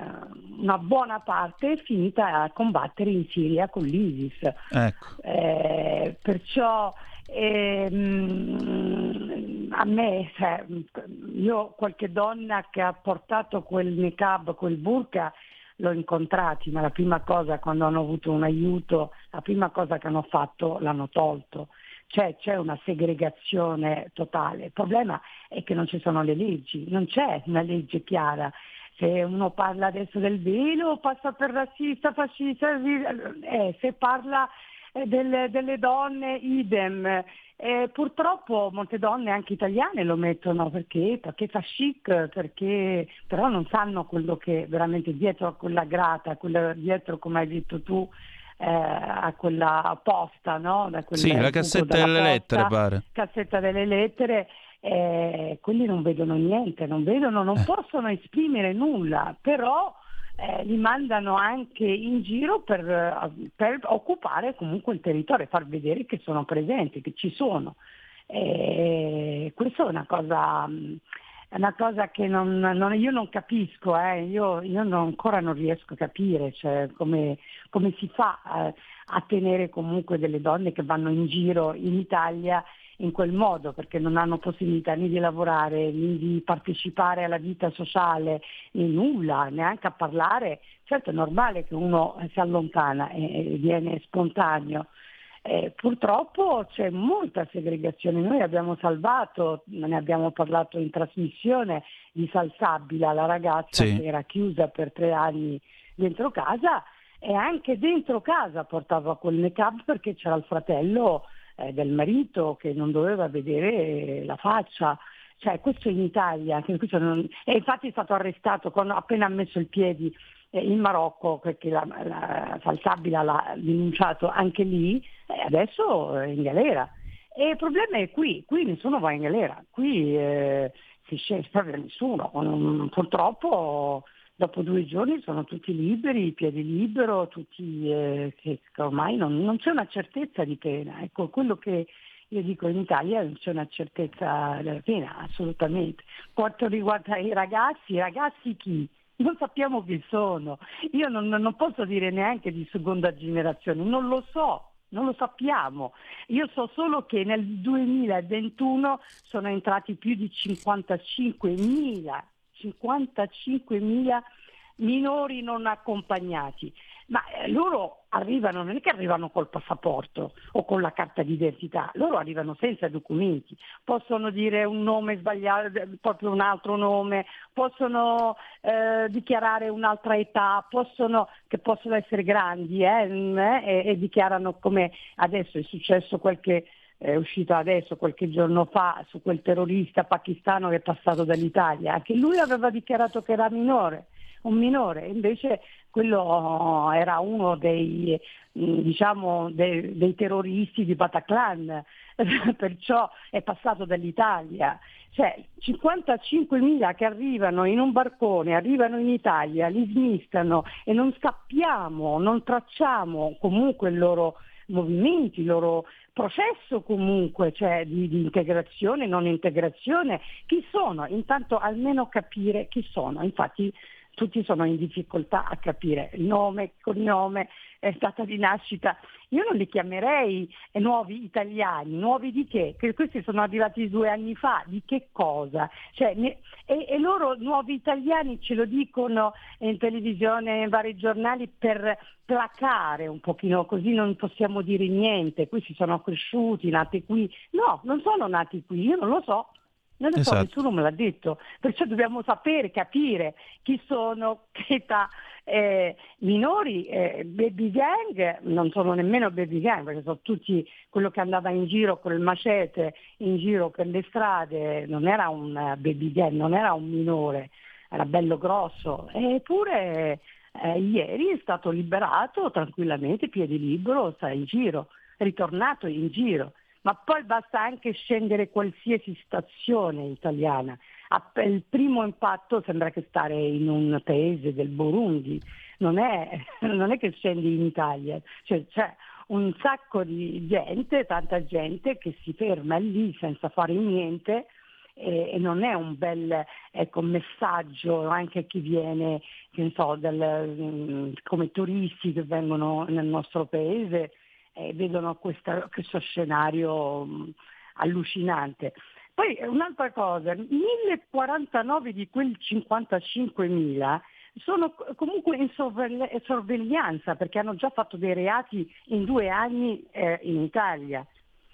una buona parte è finita a combattere in Siria con l'ISIS. Ecco. Eh, perciò ehm, a me, cioè, io qualche donna che ha portato quel niqab, quel burka, l'ho incontrati, ma la prima cosa quando hanno avuto un aiuto, la prima cosa che hanno fatto l'hanno tolto. Cioè c'è una segregazione totale. Il problema è che non ci sono le leggi, non c'è una legge chiara se uno parla adesso del velo passa per razzista, fascista, eh, se parla eh, delle, delle, donne idem. Eh, purtroppo molte donne, anche italiane, lo mettono perché, perché fa chic, perché però non sanno quello che veramente dietro a quella grata, quella, dietro, come hai detto tu, eh, a quella posta, no? Da quella, sì, la cassetta delle posta, lettere pare. Cassetta delle lettere eh, quelli non vedono niente, non vedono, non eh. possono esprimere nulla, però eh, li mandano anche in giro per, eh, per, occupare comunque il territorio, far vedere che sono presenti, che ci sono. Eh, questa è una cosa, è una cosa che non, non, io non capisco, eh. io, io non, ancora non riesco a capire cioè, come, come, si fa eh, a tenere comunque delle donne che vanno in giro in Italia in quel modo perché non hanno possibilità né di lavorare né di partecipare alla vita sociale, né nulla, neanche a parlare. Certo è normale che uno si allontana e viene spontaneo. Eh, purtroppo c'è molta segregazione, noi abbiamo salvato, ne abbiamo parlato in trasmissione di Salsabila, la ragazza sì. che era chiusa per tre anni dentro casa e anche dentro casa portava quel make-up perché c'era il fratello eh, del marito che non doveva vedere la faccia. Cioè, questo in Italia, non... e infatti è stato arrestato quando appena ha messo il piede eh, in Marocco, perché la, la Falsabila l'ha denunciato anche lì, e adesso è in galera. E il problema è qui, qui nessuno va in galera, qui eh, si scende proprio nessuno, purtroppo dopo due giorni sono tutti liberi, piedi libero, tutti eh, che ormai non, non, c'è una certezza di pena. Ecco, quello che io dico in Italia non c'è una certezza della pena, assolutamente. Quanto riguarda i ragazzi, i ragazzi chi? Non sappiamo chi sono. Io non, non posso dire neanche di seconda generazione, non lo so, non lo sappiamo. Io so solo che nel 2021 sono entrati più di 55.000 55.000 minori non accompagnati. Ma eh, loro arrivano, non è che arrivano col passaporto o con la carta d'identità, loro arrivano senza documenti, possono dire un nome sbagliato, proprio un altro nome, possono eh, dichiarare un'altra età, possono, che possono essere grandi eh, e, e dichiarano come adesso è successo qualche è uscito adesso qualche giorno fa su quel terrorista pakistano che è passato dall'Italia, anche lui aveva dichiarato che era minore, un minore, invece quello era uno dei, mm, diciamo, dei, dei terroristi di Bataclan, perciò è passato dall'Italia. Cioè 55.000 che arrivano in un barcone, arrivano in Italia, li smistano e non sappiamo, non tracciamo comunque il loro movimenti, il loro processo comunque cioè, di, di, integrazione, non integrazione, chi sono? Intanto almeno capire chi sono. Infatti tutti sono in difficoltà a capire il nome, cognome, è stata di nascita. Io non li chiamerei nuovi italiani, nuovi di che? Che questi sono arrivati due anni fa, di che cosa? Cioè, e, e, loro nuovi italiani ce lo dicono in televisione, in vari giornali per placare un pochino, così non possiamo dire niente, questi sono cresciuti, nati qui. No, non sono nati qui, io non lo so. Non lo esatto. so, nessuno me l'ha detto, perciò dobbiamo sapere, capire chi sono, che età. Eh, minori, eh, baby gang, non sono nemmeno baby gang perché sono tutti quello che andava in giro con il macete, in giro per le strade, non era un baby gang, non era un minore, era bello grosso, eppure eh, ieri è stato liberato tranquillamente, piedi libero, sta in giro, ritornato in giro ma poi basta anche scendere qualsiasi stazione italiana. Il primo impatto sembra che stare in un paese del Burundi, non è, non è che scendi in Italia, cioè, c'è un sacco di gente, tanta gente che si ferma lì senza fare niente e, non è un bel ecco, messaggio anche a chi viene so, del, mm, come turisti che vengono nel nostro paese e vedono questa, questo scenario mh, mm, allucinante. Poi un'altra cosa, 1049 di quei 55.000 sono comunque in sorveglianza perché hanno già fatto dei reati in due anni eh, in Italia,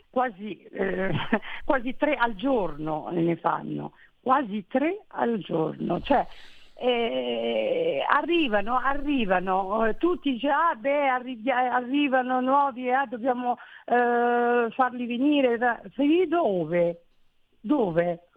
quasi, eh, quasi, tre al giorno ne fanno, quasi tre al giorno. Cioè, eh, arrivano, arrivano, eh, tutti già, ah, beh, arri- arrivano nuovi, eh, dobbiamo eh, farli venire, da... dove? Dove?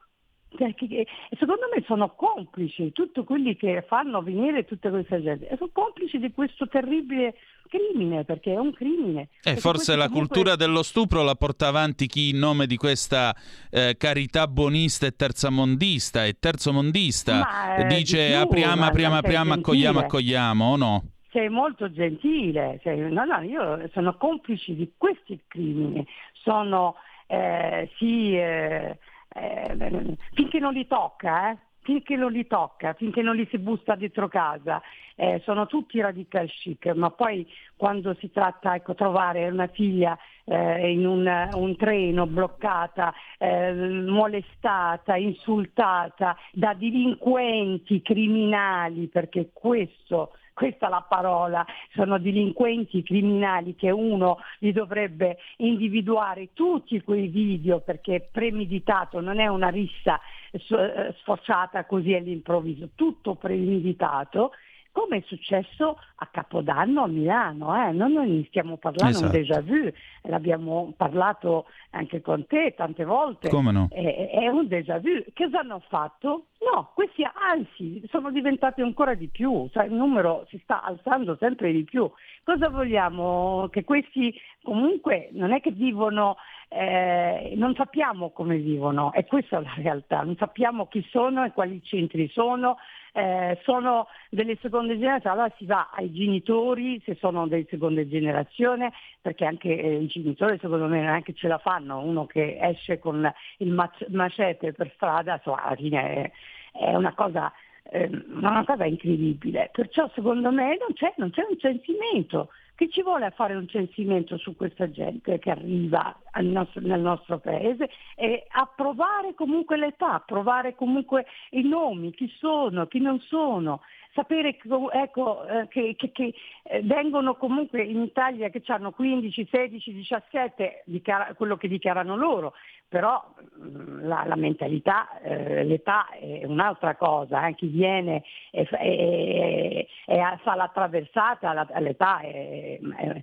Perché, secondo me sono complici tutti quelli che fanno venire tutta questa gente, sono complici di questo terribile crimine, perché è un crimine. E eh, forse la comunque... cultura dello stupro la porta avanti chi in nome di questa eh, carità buonista e terzamondista e terzomondista ma, dice di più, apriamo, apriamo, apriamo, accogliamo, accogliamo, o no? Sei molto gentile, sei, no, no, io sono complici di questi crimini, sono eh, sì, eh, eh, finché non li tocca, eh, finché non li tocca, finché non li si busta dietro casa. Eh, sono tutti radical chic, ma poi quando si tratta ecco, trovare una figlia eh, in un, un, treno bloccata, eh, molestata, insultata da delinquenti criminali, perché questo questa è la parola, sono delinquenti criminali che uno li dovrebbe individuare tutti quei video perché è premeditato, non è una rissa eh, sfociata così all'improvviso, tutto premeditato come è successo a Capodanno a Milano. Eh? Noi non stiamo parlando esatto. un déjà vu, l'abbiamo parlato anche con te tante volte. Come no? È, è un déjà vu. Cosa hanno fatto? No, questi anzi sono diventati ancora di più, cioè, il numero si sta alzando sempre di più. Cosa vogliamo? Che questi comunque non è che vivono, eh, non sappiamo come vivono, e questa è la realtà, non sappiamo chi sono e quali centri sono, eh, sono delle seconde generazioni, allora si va ai genitori se sono delle seconde generazione, perché anche eh, i genitori secondo me non è che ce la fanno, uno che esce con il macete per strada, insomma, alla fine è, è una cosa eh, una cosa incredibile. Perciò secondo me non c'è, non c'è un censimento. Che ci vuole a fare un censimento su questa gente che arriva nostro, nel nostro paese e approvare comunque l'età, approvare comunque i nomi, chi sono, chi non sono, sapere ecco, eh, che, che, che eh, vengono comunque in Italia che hanno 15, 16, 17, dichiara, quello che dichiarano loro, però mm, la, la mentalità, eh, l'età è un'altra cosa, eh. chi viene e, e, e, fa la traversata, l'età è, è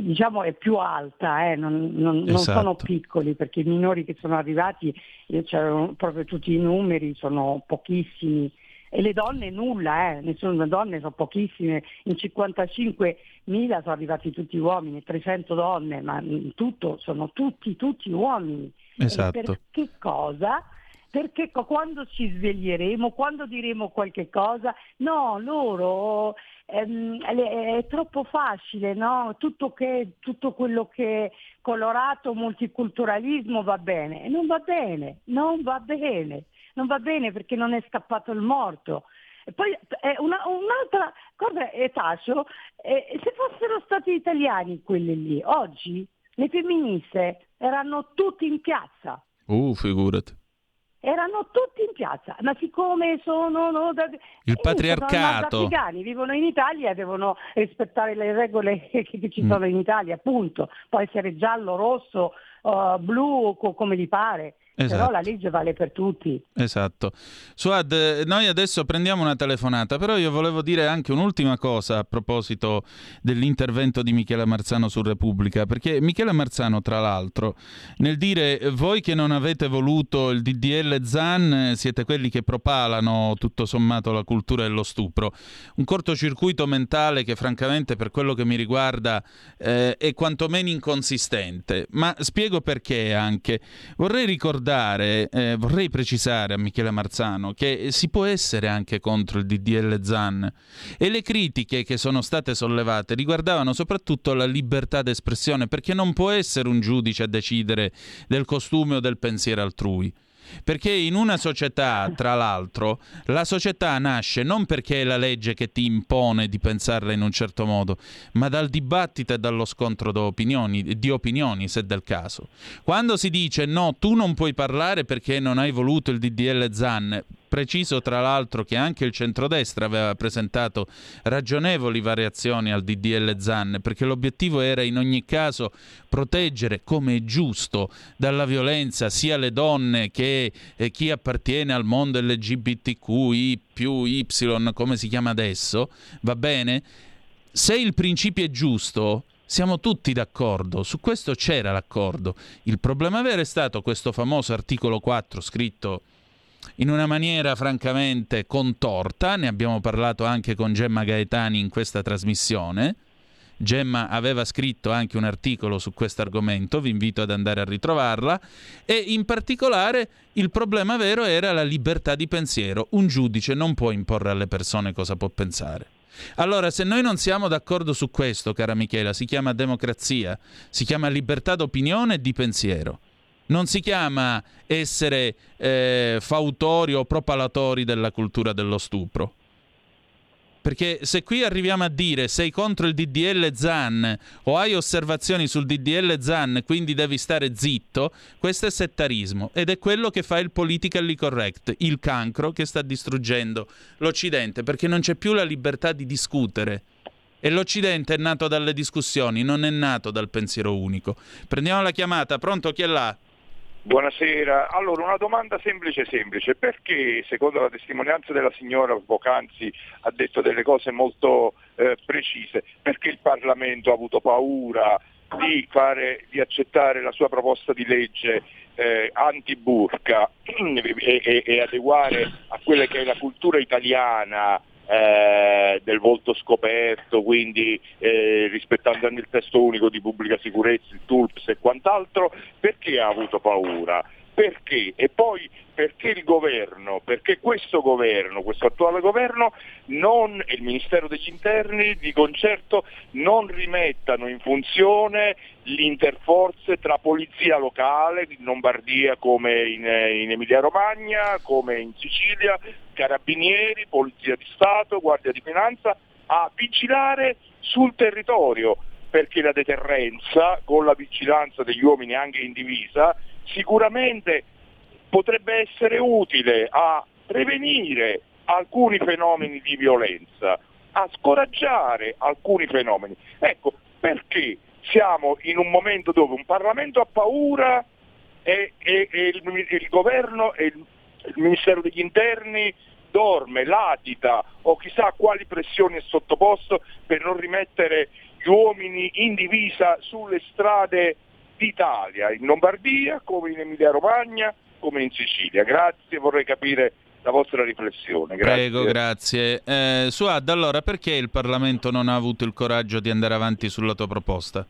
diciamo è più alta, eh? non, non, esatto. non, sono piccoli perché i minori che sono arrivati, c'erano proprio tutti i numeri, sono pochissimi e le donne nulla, eh? nessuna donne sono pochissime, in 55.000 sono arrivati tutti uomini, 300 donne, ma in tutto sono tutti, tutti uomini. Esatto. E per che cosa? Perché quando ci sveglieremo, quando diremo qualche cosa, no, loro ehm, è troppo facile, no? tutto, che, tutto quello che è colorato multiculturalismo va bene, non va bene, non va bene non va bene perché non è scappato il morto. E poi eh, una, un'altra cosa è Tascio, eh, se fossero stati italiani quelli lì, oggi le femministe erano tutte in piazza. Uh, figurati. Erano tutti in piazza, ma siccome sono no, da, il patriarcato. Sono africani, vivono in Italia e devono rispettare le regole che, che ci mm. sono in Italia, appunto. Può essere giallo, rosso, uh, blu, co- come gli pare. Esatto. Però la legge vale per tutti. Esatto. Suad, noi adesso prendiamo una telefonata, però io volevo dire anche un'ultima cosa a proposito dell'intervento di Michele Marzano su Repubblica, perché Michele Marzano, tra l'altro, nel dire voi che non avete voluto il DDL Zan, siete quelli che propalano tutto sommato la cultura dello stupro. Un cortocircuito mentale che francamente per quello che mi riguarda eh, è quantomeno inconsistente, ma spiego perché anche. Vorrei ricordare ricordare, eh, vorrei precisare a Michele Marzano che si può essere anche contro il DDL Zan e le critiche che sono state sollevate riguardavano soprattutto la libertà d'espressione perché non può essere un giudice a decidere del costume o del pensiero altrui. Perché in una società, tra l'altro, la società nasce non perché è la legge che ti impone di pensarla in un certo modo, ma dal dibattito e dallo scontro opinioni, di opinioni, se del caso. Quando si dice no, tu non puoi parlare perché non hai voluto il DDL Zan, Preciso tra l'altro che anche il centrodestra aveva presentato ragionevoli variazioni al DDL Zan, perché l'obiettivo era in ogni caso proteggere, come è giusto, dalla violenza sia le donne che eh, chi appartiene al mondo LGBTQI più Y, come si chiama adesso, va bene? Se il principio è giusto, siamo tutti d'accordo, su questo c'era l'accordo. Il problema vero è stato questo famoso articolo 4 scritto in una maniera francamente contorta, ne abbiamo parlato anche con Gemma Gaetani in questa trasmissione. Gemma aveva scritto anche un articolo su questo argomento, vi invito ad andare a ritrovarla, e in particolare il problema vero era la libertà di pensiero. Un giudice non può imporre alle persone cosa può pensare. Allora, se noi non siamo d'accordo su questo, cara Michela, si chiama democrazia, si chiama libertà d'opinione e di pensiero non si chiama essere eh, fautori o propalatori della cultura dello stupro. Perché se qui arriviamo a dire sei contro il DDL Zan o hai osservazioni sul DDL Zan, quindi devi stare zitto, questo è settarismo ed è quello che fa il politically correct, il cancro che sta distruggendo l'Occidente, perché non c'è più la libertà di discutere. E l'Occidente è nato dalle discussioni, non è nato dal pensiero unico. Prendiamo la chiamata, pronto chi è là? Buonasera, allora una domanda semplice semplice, perché secondo la testimonianza della signora Bocanzi ha detto delle cose molto eh, precise, perché il Parlamento ha avuto paura di, fare, di accettare la sua proposta di legge eh, anti-burca e, e, e adeguare a quella che è la cultura italiana eh, del volto scoperto, quindi eh, rispettando anche il testo unico di pubblica sicurezza, il TULPS e quant'altro, perché ha avuto paura? Perché? E poi perché il governo, perché questo governo, questo attuale governo non, e il Ministero degli Interni di concerto non rimettano in funzione l'interforze tra polizia locale in Lombardia come in, in Emilia Romagna, come in Sicilia, carabinieri, polizia di Stato, guardia di finanza, a vigilare sul territorio, perché la deterrenza con la vigilanza degli uomini anche in divisa sicuramente potrebbe essere utile a prevenire alcuni fenomeni di violenza, a scoraggiare alcuni fenomeni. Ecco, perché siamo in un momento dove un Parlamento ha paura e, e, e il, il, governo e il, il Ministero degli Interni dorme, latita o chissà quali pressioni è sottoposto per non rimettere gli uomini in divisa sulle strade d'Italia, in Lombardia come in Emilia Romagna, come in Sicilia. Grazie, vorrei capire la vostra riflessione. Grazie. Prego, grazie. Eh, Suad, allora perché il Parlamento non ha avuto il coraggio di andare avanti sulla tua proposta?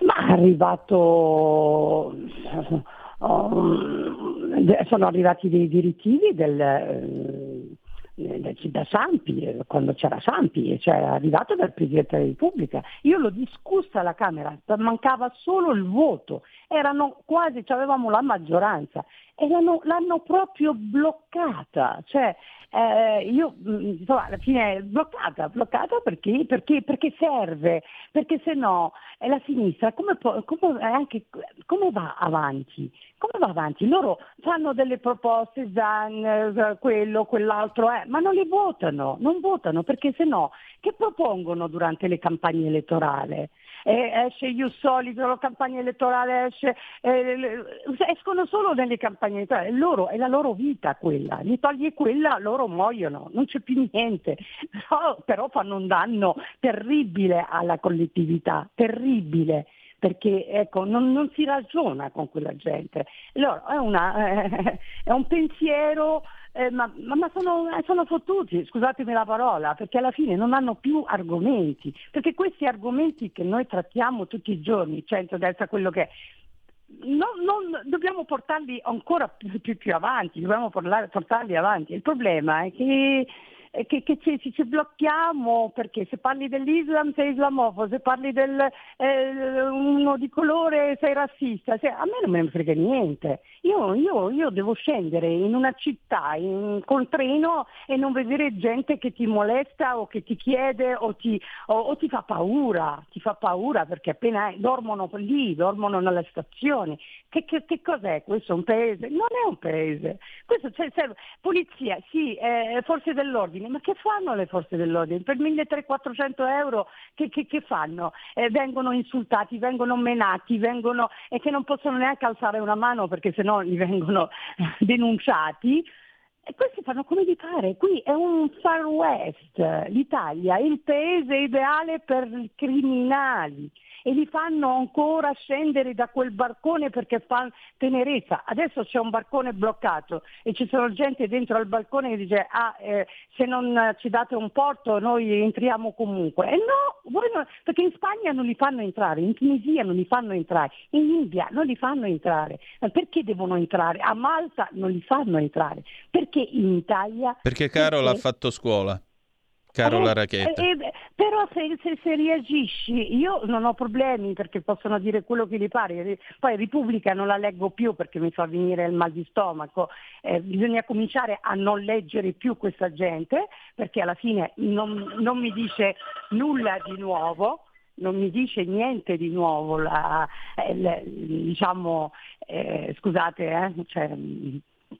Ma è arrivato... Um, sono arrivati dei direttivi del, da Sampi, eh, quando c'era Sampi, cioè è arrivato dal Presidente della Repubblica. Io l'ho discussa alla Camera, mancava solo il voto, erano quasi, cioè avevamo la maggioranza e l'hanno, l'hanno proprio bloccata. Cioè, eh, io mm, insomma, alla fine bloccata, bloccata perché, perché, perché serve, perché se no la sinistra come, come, anche, come, va avanti? Come va avanti? Loro fanno delle proposte, Zan, eh, quello, quell'altro, eh, ma non le votano, non votano perché se no che propongono durante le campagne elettorali? Eh, esce Io Solito, la campagna elettorale esce, eh, escono solo nelle campagne elettorali, loro, è la loro vita quella, gli togli quella, loro muoiono, non c'è più niente, però, però fanno un danno terribile alla collettività, terribile. Perché ecco, non, non, si ragiona con quella gente. Allora, è, una, eh, è un pensiero eh, ma, ma sono, eh, sono, fottuti, scusatemi la parola, perché alla fine non hanno più argomenti, perché questi argomenti che noi trattiamo tutti i giorni, centro-destra, quello che è, non, non, dobbiamo portarli ancora più, più, più avanti, dobbiamo portarli, avanti. Il problema è che che, che ci, ci, ci, blocchiamo perché se parli dell'Islam sei islamofobo, se parli del eh, uno di colore sei razzista, se, a me non me ne frega niente. Io, io, io devo scendere in una città in, col treno e non vedere gente che ti molesta o che ti chiede o ti, o, o ti fa paura, ti fa paura perché appena dormono lì, dormono nelle stazioni. Che, che, che cos'è questo? Un paese? Non è un paese. Questo c'è, polizia, sì, eh, forze dell'ordine dell'ordine, ma che fanno le forze dell'ordine? Per 1300-400 euro che, che, che fanno? Eh, vengono insultati, vengono menati, vengono, e che non possono neanche alzare una mano perché sennò gli vengono denunciati. E questi fanno come di fare, qui è un far west, l'Italia il paese ideale per criminali e li fanno ancora scendere da quel barcone perché fa tenerezza. Adesso c'è un barcone bloccato e ci sono gente dentro al balcone che dice ah, eh, se non ci date un porto noi entriamo comunque. E no, non, perché in Spagna non li fanno entrare, in Tunisia non li fanno entrare, in India non li fanno entrare. Ma perché devono entrare? A Malta non li fanno entrare. Perché in Italia... Perché Caro perché... l'ha fatto scuola. Carola eh, Rachetta. Eh, eh, però se, se, se, reagisci, io non ho problemi perché possono dire quello che gli pare, poi Repubblica non la leggo più perché mi fa venire il mal di stomaco, eh, bisogna cominciare a non leggere più questa gente perché alla fine non, non mi dice nulla di nuovo non mi dice niente di nuovo, la, eh, diciamo, eh, scusate, eh, cioè,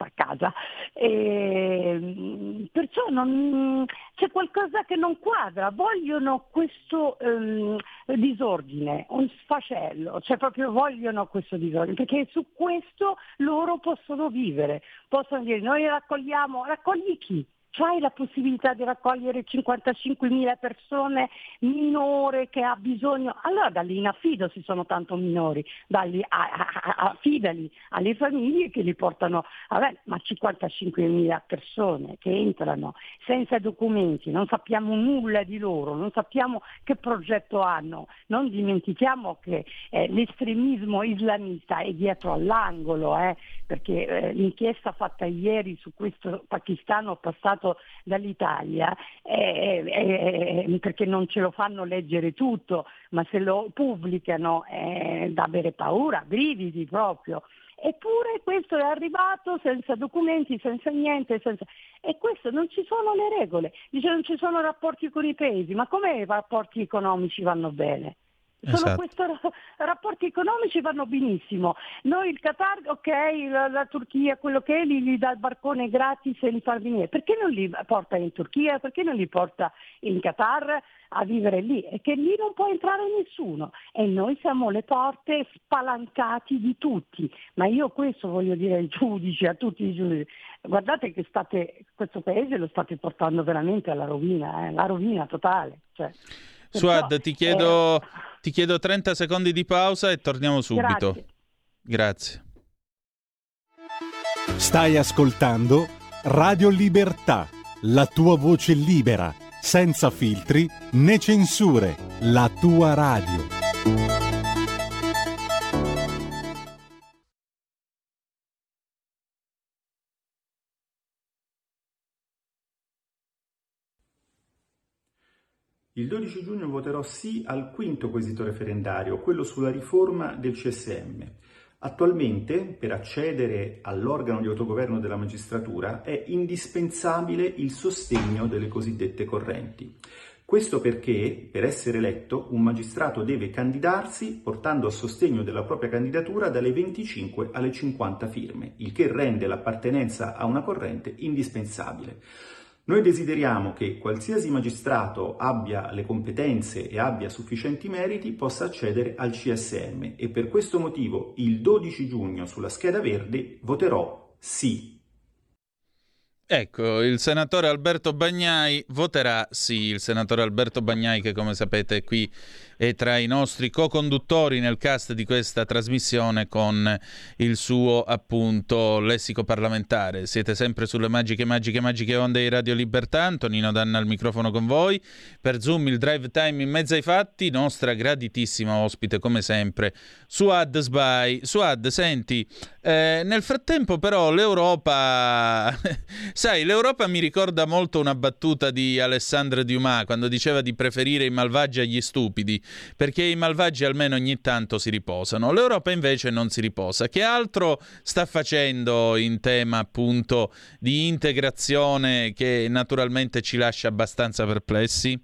a casa. E, perciò non, c'è qualcosa che non quadra, vogliono questo um, disordine, un sfacello, cioè proprio vogliono questo disordine, perché su questo loro possono vivere, possono dire noi raccogliamo, raccogli chi? C'hai la possibilità di raccogliere 55.000 persone minore che ha bisogno, allora dalli in affido si sono tanto minori, a, affidali alle famiglie che li portano, vabbè, ma 55.000 persone che entrano senza documenti, non sappiamo nulla di loro, non sappiamo che progetto hanno, non dimentichiamo che eh, l'estremismo islamista è dietro all'angolo, eh, perché eh, l'inchiesta fatta ieri su questo pakistano passato portato dall'Italia eh, eh, eh, perché non ce lo fanno leggere tutto, ma se lo pubblicano è da avere paura, brividi proprio. Eppure questo è arrivato senza documenti, senza niente, senza... e questo non ci sono le regole. Dice non ci sono rapporti con i paesi, ma come i rapporti economici vanno bene? Esatto. questi rapporti economici vanno benissimo. Noi il Qatar, ok, la, la Turchia, quello che è, gli, gli dà il barcone gratis e li fa venire. Perché non li porta in Turchia? Perché non li porta in Qatar a vivere lì? E che lì non può entrare nessuno. E noi siamo le porte spalancati di tutti. Ma io questo voglio dire ai giudici, a tutti i giudici. Guardate che state, questo paese lo state portando veramente alla rovina, eh, la rovina totale. Cioè, Suad, perciò, ti chiedo, eh, ti chiedo 30 secondi di pausa e torniamo subito. Grazie. Grazie. Stai ascoltando Radio Libertà, la tua voce libera, senza filtri né censure, la tua radio. Il 12 giugno voterò sì al quinto quesito referendario, quello sulla riforma del CSM. Attualmente, per accedere all'organo di autogoverno della magistratura, è indispensabile il sostegno delle cosiddette correnti. Questo perché, per essere eletto, un magistrato deve candidarsi portando a sostegno della propria candidatura dalle 25 alle 50 firme, il che rende l'appartenenza a una corrente indispensabile. Noi desideriamo che qualsiasi magistrato abbia le competenze e abbia sufficienti meriti possa accedere al CSM e per questo motivo il 12 giugno sulla scheda verde voterò sì. Ecco, il senatore Alberto Bagnai voterà sì, il senatore Alberto Bagnai che come sapete è qui è tra i nostri co-conduttori nel cast di questa trasmissione con il suo appunto lessico parlamentare. Siete sempre sulle magiche, magiche, magiche onde di Radio Libertà. Antonino Danna al microfono con voi. Per Zoom il drive time in mezzo ai fatti, nostra graditissima ospite come sempre, Suad Sbai. Suad, senti, eh, nel frattempo però l'Europa, sai, l'Europa mi ricorda molto una battuta di Alessandro Dumas quando diceva di preferire i malvagi agli stupidi perché i malvagi almeno ogni tanto si riposano. L'Europa invece non si riposa. Che altro sta facendo in tema appunto di integrazione che naturalmente ci lascia abbastanza perplessi?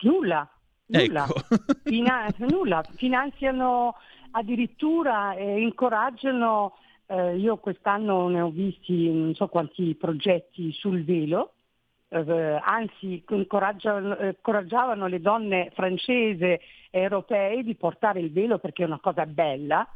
Nulla, nulla. Ecco. Fina- nulla. Finanziano addirittura e incoraggiano, eh, io quest'anno ne ho visti non so quanti progetti sul velo, eh, anzi incoraggiavano, eh, le donne francesi e europee di portare il velo perché è una cosa bella.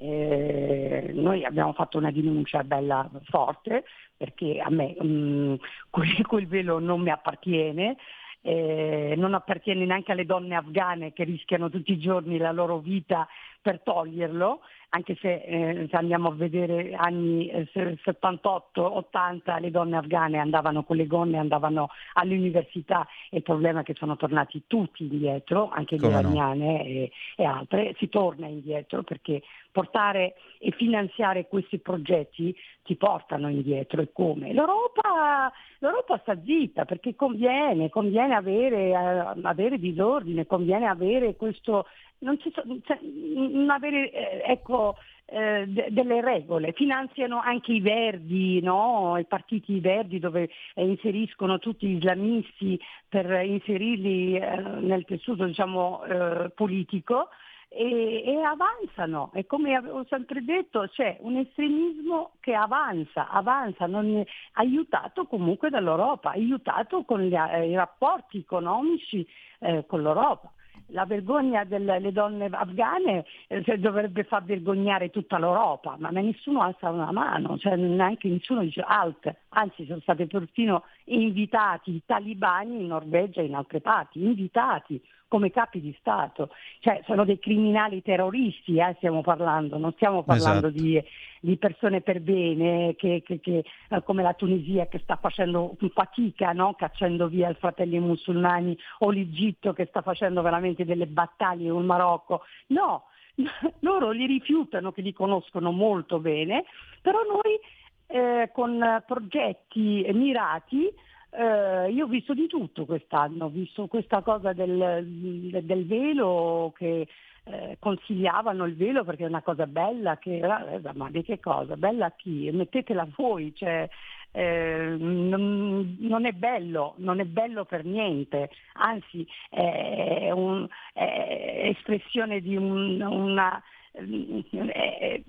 Eh, noi abbiamo fatto una denuncia bella forte perché a me mh, quel, quel velo non mi appartiene, eh, non appartiene neanche alle donne afghane che rischiano tutti i giorni la loro vita per toglierlo, anche se, eh, se andiamo a vedere anni eh, 78-80 le donne afghane andavano con le gonne, andavano all'università e il problema è che sono tornati tutti indietro, anche le Come no? iraniane e, e altre, si torna indietro perché portare e finanziare questi progetti ti portano indietro e come? L'Europa, l'Europa sta zitta perché conviene, conviene avere, eh, avere disordine, conviene avere questo, non, ci so- cioè, non avere eh, ecco, eh, de- delle regole, finanziano anche i verdi, no? i partiti verdi dove eh, inseriscono tutti gli islamisti per inserirli eh, nel tessuto diciamo, eh, politico e, e avanzano e come avevo sempre detto c'è un estremismo che avanza, avanza, non è aiutato comunque dall'Europa, aiutato con gli, i rapporti economici eh, con l'Europa. La vergogna delle donne afghane eh, cioè, dovrebbe far vergognare tutta l'Europa, ma nessuno alza una mano, cioè, neanche nessuno dice alt, anzi sono stati perfino invitati i talibani in Norvegia e in altre parti, invitati come capi di Stato, cioè sono dei criminali terroristi, eh, stiamo parlando, non stiamo parlando Esatto. di, di persone per bene che, che- che, eh, come la Tunisia che sta facendo fatica, no? cacciando via i fratelli musulmani o l'Egitto che sta facendo veramente delle battaglie o il Marocco, no, loro li rifiutano che li conoscono molto bene, però noi eh, con progetti mirati eh, io ho visto di tutto quest'anno, ho visto questa cosa del, del velo che eh, consigliavano il velo perché è una cosa bella, che, eh, ma di che cosa? Bella a chi? Mettetela voi, cioè, eh, non, non, è bello, non è bello per niente, anzi è, un, è espressione di un, una... È,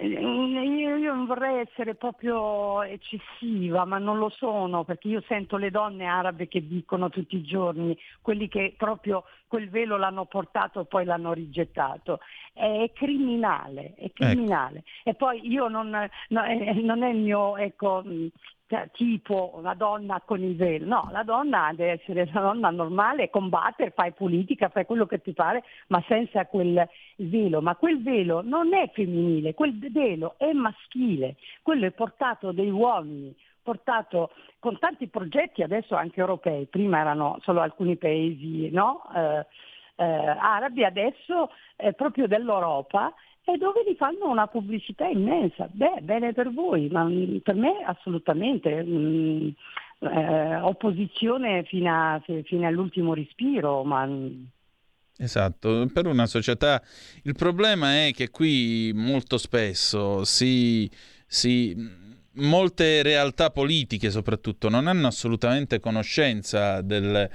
io, io, non vorrei essere proprio eccessiva, ma non lo sono, perché io sento le donne arabe che dicono tutti i giorni, quelli che proprio quel velo l'hanno portato e poi l'hanno rigettato. È criminale, è criminale. Ecco. E poi io non, no, eh, non è il mio, ecco, cioè, tipo una donna con il velo, no, la donna deve essere una donna normale, combattere, fai politica, fai quello che ti pare, ma senza quel velo. Ma quel velo non è femminile, quel velo è maschile, quello è portato dai uomini, portato con tanti progetti adesso anche europei, prima erano solo alcuni paesi no? eh, eh, arabi, adesso è proprio dell'Europa e dove gli fanno una pubblicità immensa. Beh, bene per voi, ma mm, per me assolutamente. Mh, mm, eh, opposizione fino, a, fino, all'ultimo respiro, ma... Mm. Esatto, per una società il problema è che qui molto spesso si, si, molte realtà politiche soprattutto non hanno assolutamente conoscenza del,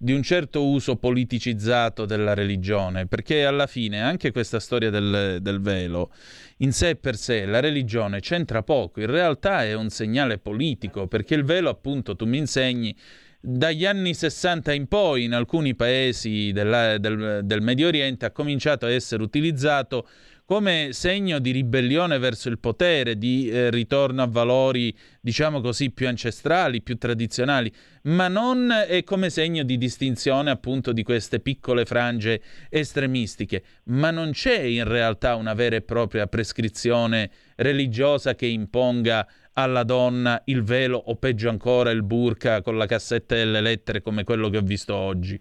di un certo uso politicizzato della religione, perché alla fine anche questa storia del, del velo, in sé per sé, la religione c'entra poco, in realtà è un segnale politico, perché il velo appunto tu mi insegni dagli anni 60 in poi in alcuni paesi della, del, del Medio Oriente ha cominciato a essere utilizzato come segno di ribellione verso il potere, di eh, ritorno a valori, diciamo così, più ancestrali, più tradizionali, ma non è come segno di distinzione appunto di queste piccole frange estremistiche. Ma non c'è in realtà una vera e propria prescrizione religiosa che imponga alla donna il velo o peggio ancora il burka con la cassetta delle lettere come quello che ho visto oggi.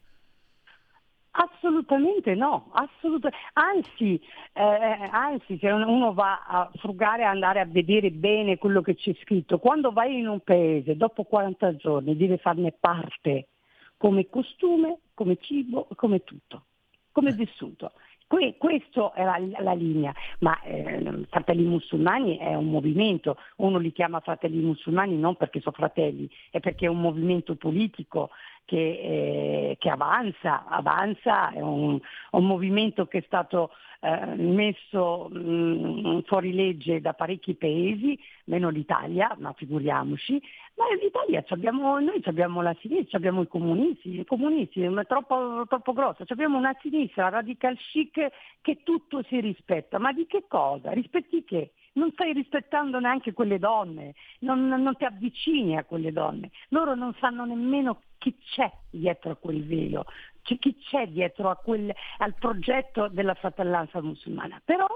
Assolutamente no, assolutamente. Anzi, eh, anzi, se uno va a frugare e andare a vedere bene quello che c'è scritto, quando vai in un paese dopo 40 giorni deve farne parte come costume, come cibo, come tutto, come vissuto. Que- questa è la, la, linea, ma eh, Fratelli Musulmani è un movimento, uno li chiama Fratelli Musulmani non perché sono fratelli, è perché è un movimento politico che, eh, che avanza, avanza, è un, un, movimento che è stato eh, messo mh, mm, fuori legge da parecchi paesi, meno l'Italia, ma figuriamoci, ma l'Italia abbiamo, noi abbiamo la sinistra, abbiamo i comunisti, i comunisti è troppo, troppo grossa, abbiamo una sinistra radical chic che tutto si rispetta, ma di che cosa? Rispetti che? Non stai rispettando neanche quelle donne, non, non, ti avvicini a quelle donne, loro non sanno nemmeno chi c'è dietro a quel velo, chi c'è dietro quel, al progetto della fratellanza musulmana. Però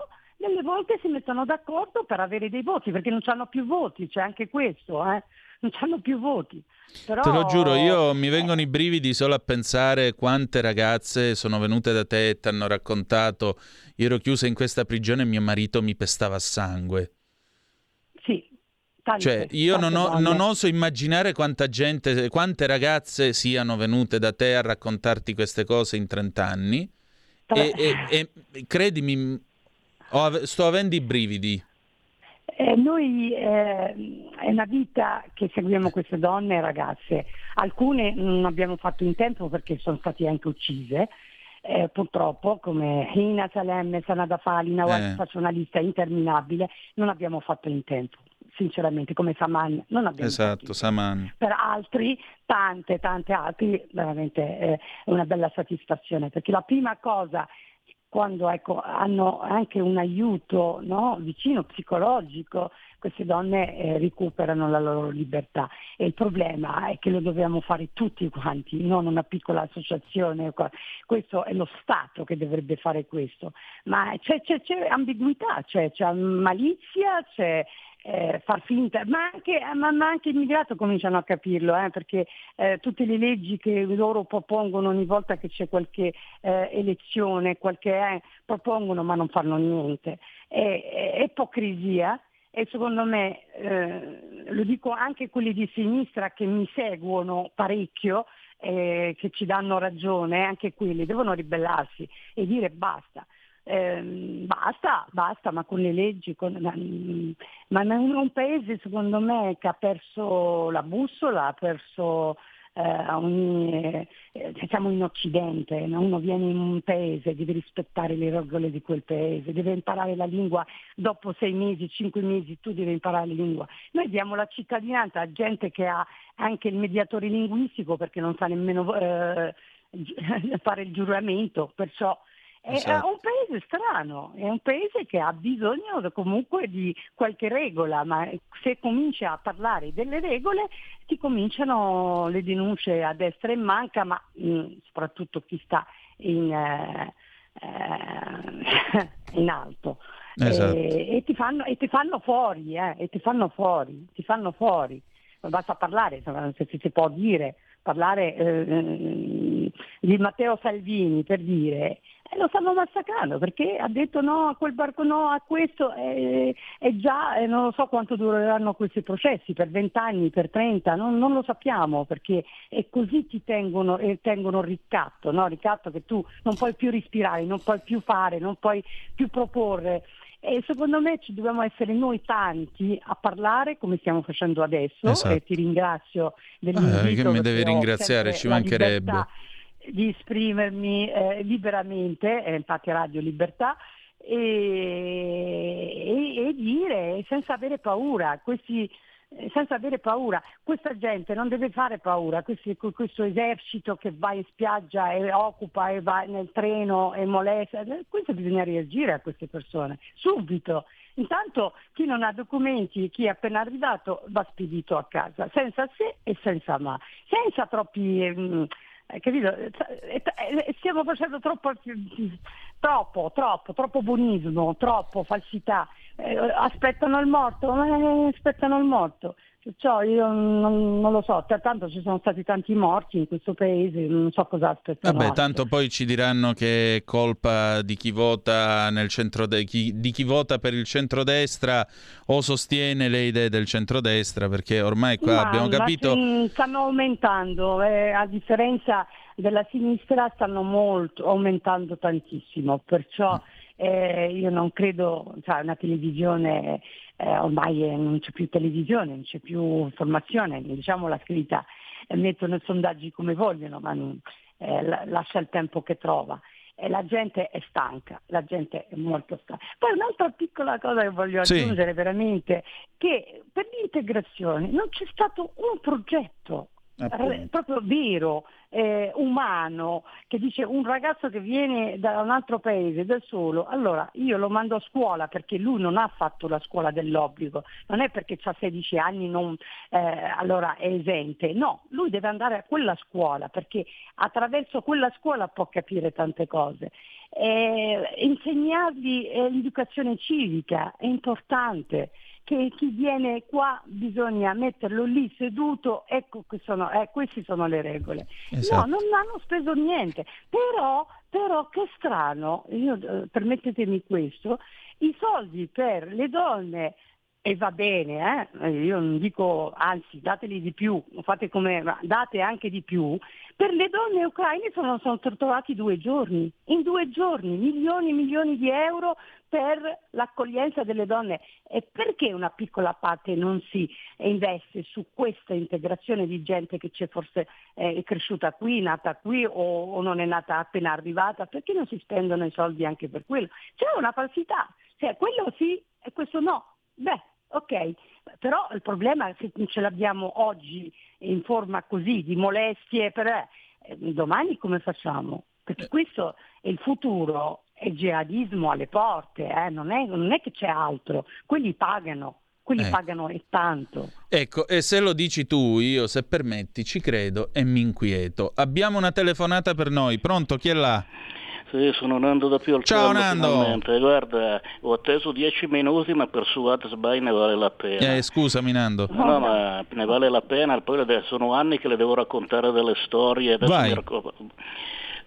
delle volte si mettono d'accordo per avere dei voti, perché non hanno più voti, c'è anche questo, eh? non hanno più voti. Però... Te lo giuro, io mi vengono i brividi solo a pensare quante ragazze sono venute da te e ti hanno raccontato io ero chiusa in questa prigione e mio marito mi pestava a sangue. Sì, Tante, cioè, io non, ho, non, oso immaginare quanta gente, quante ragazze siano venute da te a raccontarti queste cose in 30 anni. E, e, e, credimi, ho, sto avendo i brividi. Eh, noi eh, è una vita che seguiamo queste donne e ragazze. Alcune non abbiamo fatto in tempo perché sono state anche uccise. Eh, purtroppo come Hina Salem, Sanada Fali, Nawaz, eh. faccio una lista interminabile, non abbiamo fatto in tempo sinceramente, come Saman, non abbiamo Esatto, Saman. Per altri, tante, tante altri, veramente è una bella soddisfazione, perché la prima cosa quando ecco, hanno anche un aiuto no, vicino psicologico, queste donne eh, recuperano la loro libertà. E il problema è che lo dobbiamo fare tutti quanti, non una piccola associazione. Questo è lo Stato che dovrebbe fare questo. Ma c'è, c'è, c'è ambiguità, c'è, c'è malizia, c'è eh, far finta, ma anche, ma, ma anche immigrato cominciano a capirlo, eh, perché eh, tutte le leggi che loro propongono ogni volta che c'è qualche eh, elezione, qualche, eh, propongono ma non fanno niente. È, è ipocrisia e secondo me, eh, lo dico anche quelli di sinistra che mi seguono parecchio, eh, che ci danno ragione, anche quelli devono ribellarsi e dire basta. Eh, basta, basta, ma con le leggi, con, ma, un paese secondo me che ha perso la bussola, ha perso eh, ogni, eh, siamo in Occidente, uno viene in un paese, deve rispettare le regole di quel paese, deve imparare la lingua dopo sei mesi, cinque mesi, tu devi imparare la lingua. Noi diamo la cittadinanza a gente che ha anche il mediatore linguistico perché non sa nemmeno eh, fare il giuramento, perciò è esatto. un paese strano, è un paese che ha bisogno comunque di qualche regola, ma se cominci a parlare delle regole ti cominciano le denunce a destra e manca, ma mh, mm, soprattutto chi sta in, eh, eh, in alto. Esatto. E, e, ti fanno, e, ti fanno, fuori, eh, e ti fanno fuori, ti fanno fuori. Basta parlare, se si può dire, parlare eh, di Matteo Salvini per dire e lo stanno massacrando perché ha detto no a quel barco no, a questo e, e già e non lo so quanto dureranno questi processi, per 20 anni, per 30, non, non lo sappiamo perché e così ti tengono, eh, tengono ricatto, no? ricatto che tu non puoi più respirare, non puoi più fare, non puoi più proporre. E secondo me ci dobbiamo essere noi tanti a parlare come stiamo facendo adesso esatto. e ti ringrazio dell'invito. Eh, che mi devi ringraziare, ci mancherebbe. Libertà di esprimermi eh, liberamente, eh, infatti Radio Libertà, e, e, e, dire senza avere paura, questi, eh, senza avere paura. Questa gente non deve fare paura, questi, questo esercito che va in spiaggia e occupa e va nel treno e molesta, eh, questo bisogna reagire a queste persone, subito. Intanto chi non ha documenti, chi è appena arrivato va spedito a casa, senza se e senza ma, senza troppi... Mh, capito? Stiamo facendo troppo, troppo, troppo, troppo buonismo, troppo falsità. Eh, aspettano il morto, eh, aspettano il morto. Perciò io non, non, lo so, tanto ci sono stati tanti morti in questo paese, non so cosa aspettano. Vabbè, tanto poi ci diranno che è colpa di chi vota, nel centro de- chi, di chi vota per il centrodestra o sostiene le idee del centrodestra, perché ormai qua ma, abbiamo capito... Ma stanno aumentando, eh, a differenza della sinistra stanno molto, aumentando tantissimo, perciò... Mm. Eh, io non credo, cioè una televisione eh, ormai eh, non c'è più televisione, non c'è più informazione, diciamo la scritta, eh, mettono i sondaggi come vogliono, ma non, eh, lascia il tempo che trova. E la gente è stanca, la gente è molto stanca. Poi un'altra piccola cosa che voglio aggiungere sì. veramente, che per l'integrazione non c'è stato un progetto Appunto. proprio vero, eh, umano, che dice un ragazzo che viene da un altro paese da solo, allora io lo mando a scuola perché lui non ha fatto la scuola dell'obbligo, non è perché ha 16 anni non, eh, allora è esente, no, lui deve andare a quella scuola perché attraverso quella scuola può capire tante cose. Eh, insegnargli eh, l'educazione civica è importante che chi viene qua bisogna metterlo lì seduto, ecco che sono, eh, queste sono le regole. Esatto. No, non hanno speso niente, però, però che strano, io, eh, permettetemi questo, i soldi per le donne e va bene, eh? io non dico anzi dateli di più, fate come date anche di più, per le donne ucraine sono, sono trovati due giorni, in due giorni milioni e milioni di euro per l'accoglienza delle donne e perché una piccola parte non si investe su questa integrazione di gente che c'è forse eh, è cresciuta qui, nata qui o, o non è nata appena arrivata, perché non si spendono i soldi anche per quello? C'è una falsità, cioè quello sì e questo no. Beh, ok, però il problema è se ce l'abbiamo oggi in forma così di molestie, per, eh, domani come facciamo? Perché questo è il futuro, è jihadismo alle porte, eh? non, è, non, è, che c'è altro, quelli pagano. Quelli eh. pagano e tanto. Ecco, e se lo dici tu, io se permetti ci credo e mi inquieto. Abbiamo una telefonata per noi, pronto? Chi è là? Sì, sono Nando da Pioltello Ciao Nando! Finalmente. Guarda, ho atteso dieci minuti ma per Suat Sbai ne vale la pena. Eh, scusami Nando. No, ma ne vale la pena, poi sono anni che le devo raccontare delle storie. Vai.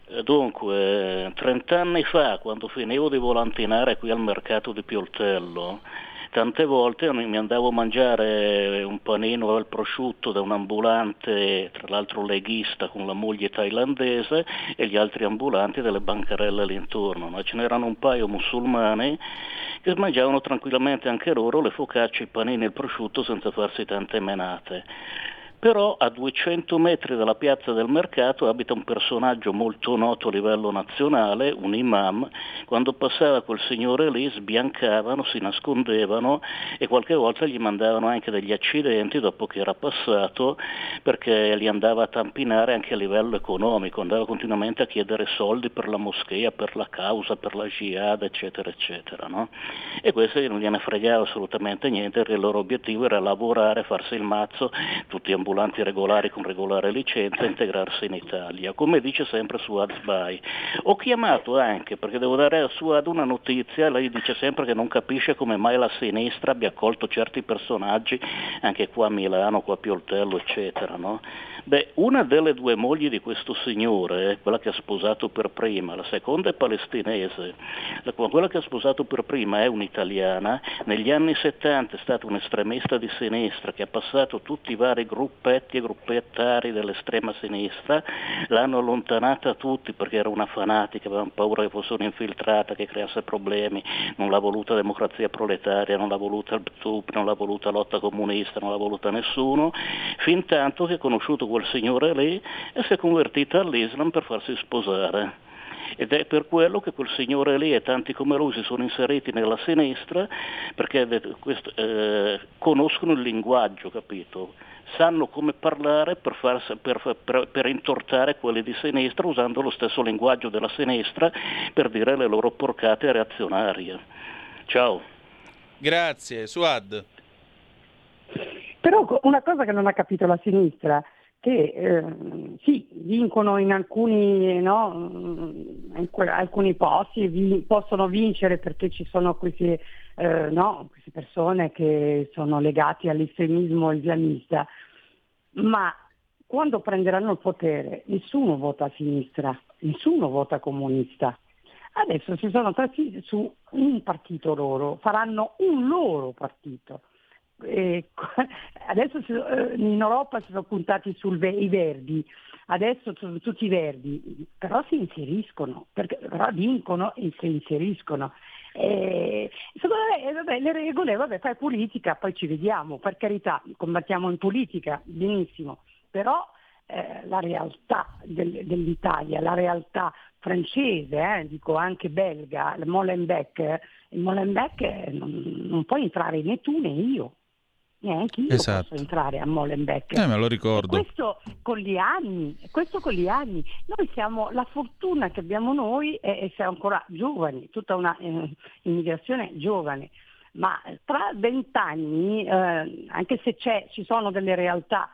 Eh, dunque, 30 anni fa, quando finivo di volantinare qui al mercato di Pioltello, tante volte mi andavo a mangiare un panino al prosciutto da un ambulante, tra l'altro leghista con la moglie thailandese e gli altri ambulanti delle bancarelle all'intorno, ma ce n'erano un paio musulmani che mangiavano tranquillamente anche loro le focacce, i panini e il prosciutto senza farsi tante menate però a 200 metri dalla piazza del mercato abita un personaggio molto noto a livello nazionale, un imam, quando passava quel signore lì sbiancavano, si nascondevano e qualche volta gli mandavano anche degli accidenti dopo che era passato perché li andava a tampinare anche a livello economico, andava continuamente a chiedere soldi per la moschea, per la causa, per la jihad, eccetera, eccetera. No? E questo non gliene fregava assolutamente niente, il loro obiettivo era lavorare, farsi il mazzo, tutti ambulanti ambulanti regolari con regolare licenza integrarsi in Italia, come dice sempre Suad Sbai. Ho chiamato anche perché devo dare a Suad una notizia, lei dice sempre che non capisce come mai la sinistra abbia accolto certi personaggi anche qua a Milano, qua a Pioltello, eccetera. No? Beh, una delle due mogli di questo signore, quella che ha sposato per prima, la seconda è palestinese, quella che ha sposato per prima è un'italiana, negli anni 70 è stata un estremista di sinistra che ha passato tutti i vari gruppetti e gruppettari dell'estrema sinistra, l'hanno allontanata tutti perché era una fanatica, avevano paura che fosse un'infiltrata, che creasse problemi, non l'ha voluta democrazia proletaria, non l'ha voluta il PTUP, non l'ha voluta lotta comunista, non l'ha voluta nessuno, fin tanto che ha conosciuto quel signore lì e si è convertita all'Islam per farsi sposare. Ed è per quello che quel signore lì e tanti come lui si sono inseriti nella sinistra perché eh, conoscono il linguaggio, capito? Sanno come parlare per, far, per, per, per, intortare quelli di sinistra usando lo stesso linguaggio della sinistra per dire le loro porcate reazionarie. Ciao. Grazie, Suad. Però una cosa che non ha capito la sinistra che eh, sì, vincono in alcuni, no, in que- alcuni posti, vi- possono vincere perché ci sono questi, eh, no, queste persone che sono legate all'estremismo islamista, ma quando prenderanno il potere nessuno vota a sinistra, nessuno vota comunista. Adesso si sono trasferiti su un partito loro, faranno un loro partito eh, adesso eh, in Europa si sono puntati sui verdi, adesso sono tutti verdi, però si inseriscono, perché, però vincono e si inseriscono. Eh, secondo me vabbè, le regole, vabbè, fai politica, poi ci vediamo, per carità, combattiamo in politica, benissimo, però eh, la realtà del, dell'Italia, la realtà francese, eh, dico anche belga, il Molenbeek, il Molenbeek non, non puoi entrare né tu né io neanche io esatto. posso entrare a Molenbeek. Eh, me lo ricordo. questo con gli anni, questo con gli anni. Noi siamo, la fortuna che abbiamo noi è essere ancora giovani, tutta una eh, immigrazione giovane, ma tra vent'anni, eh, anche se ci sono delle realtà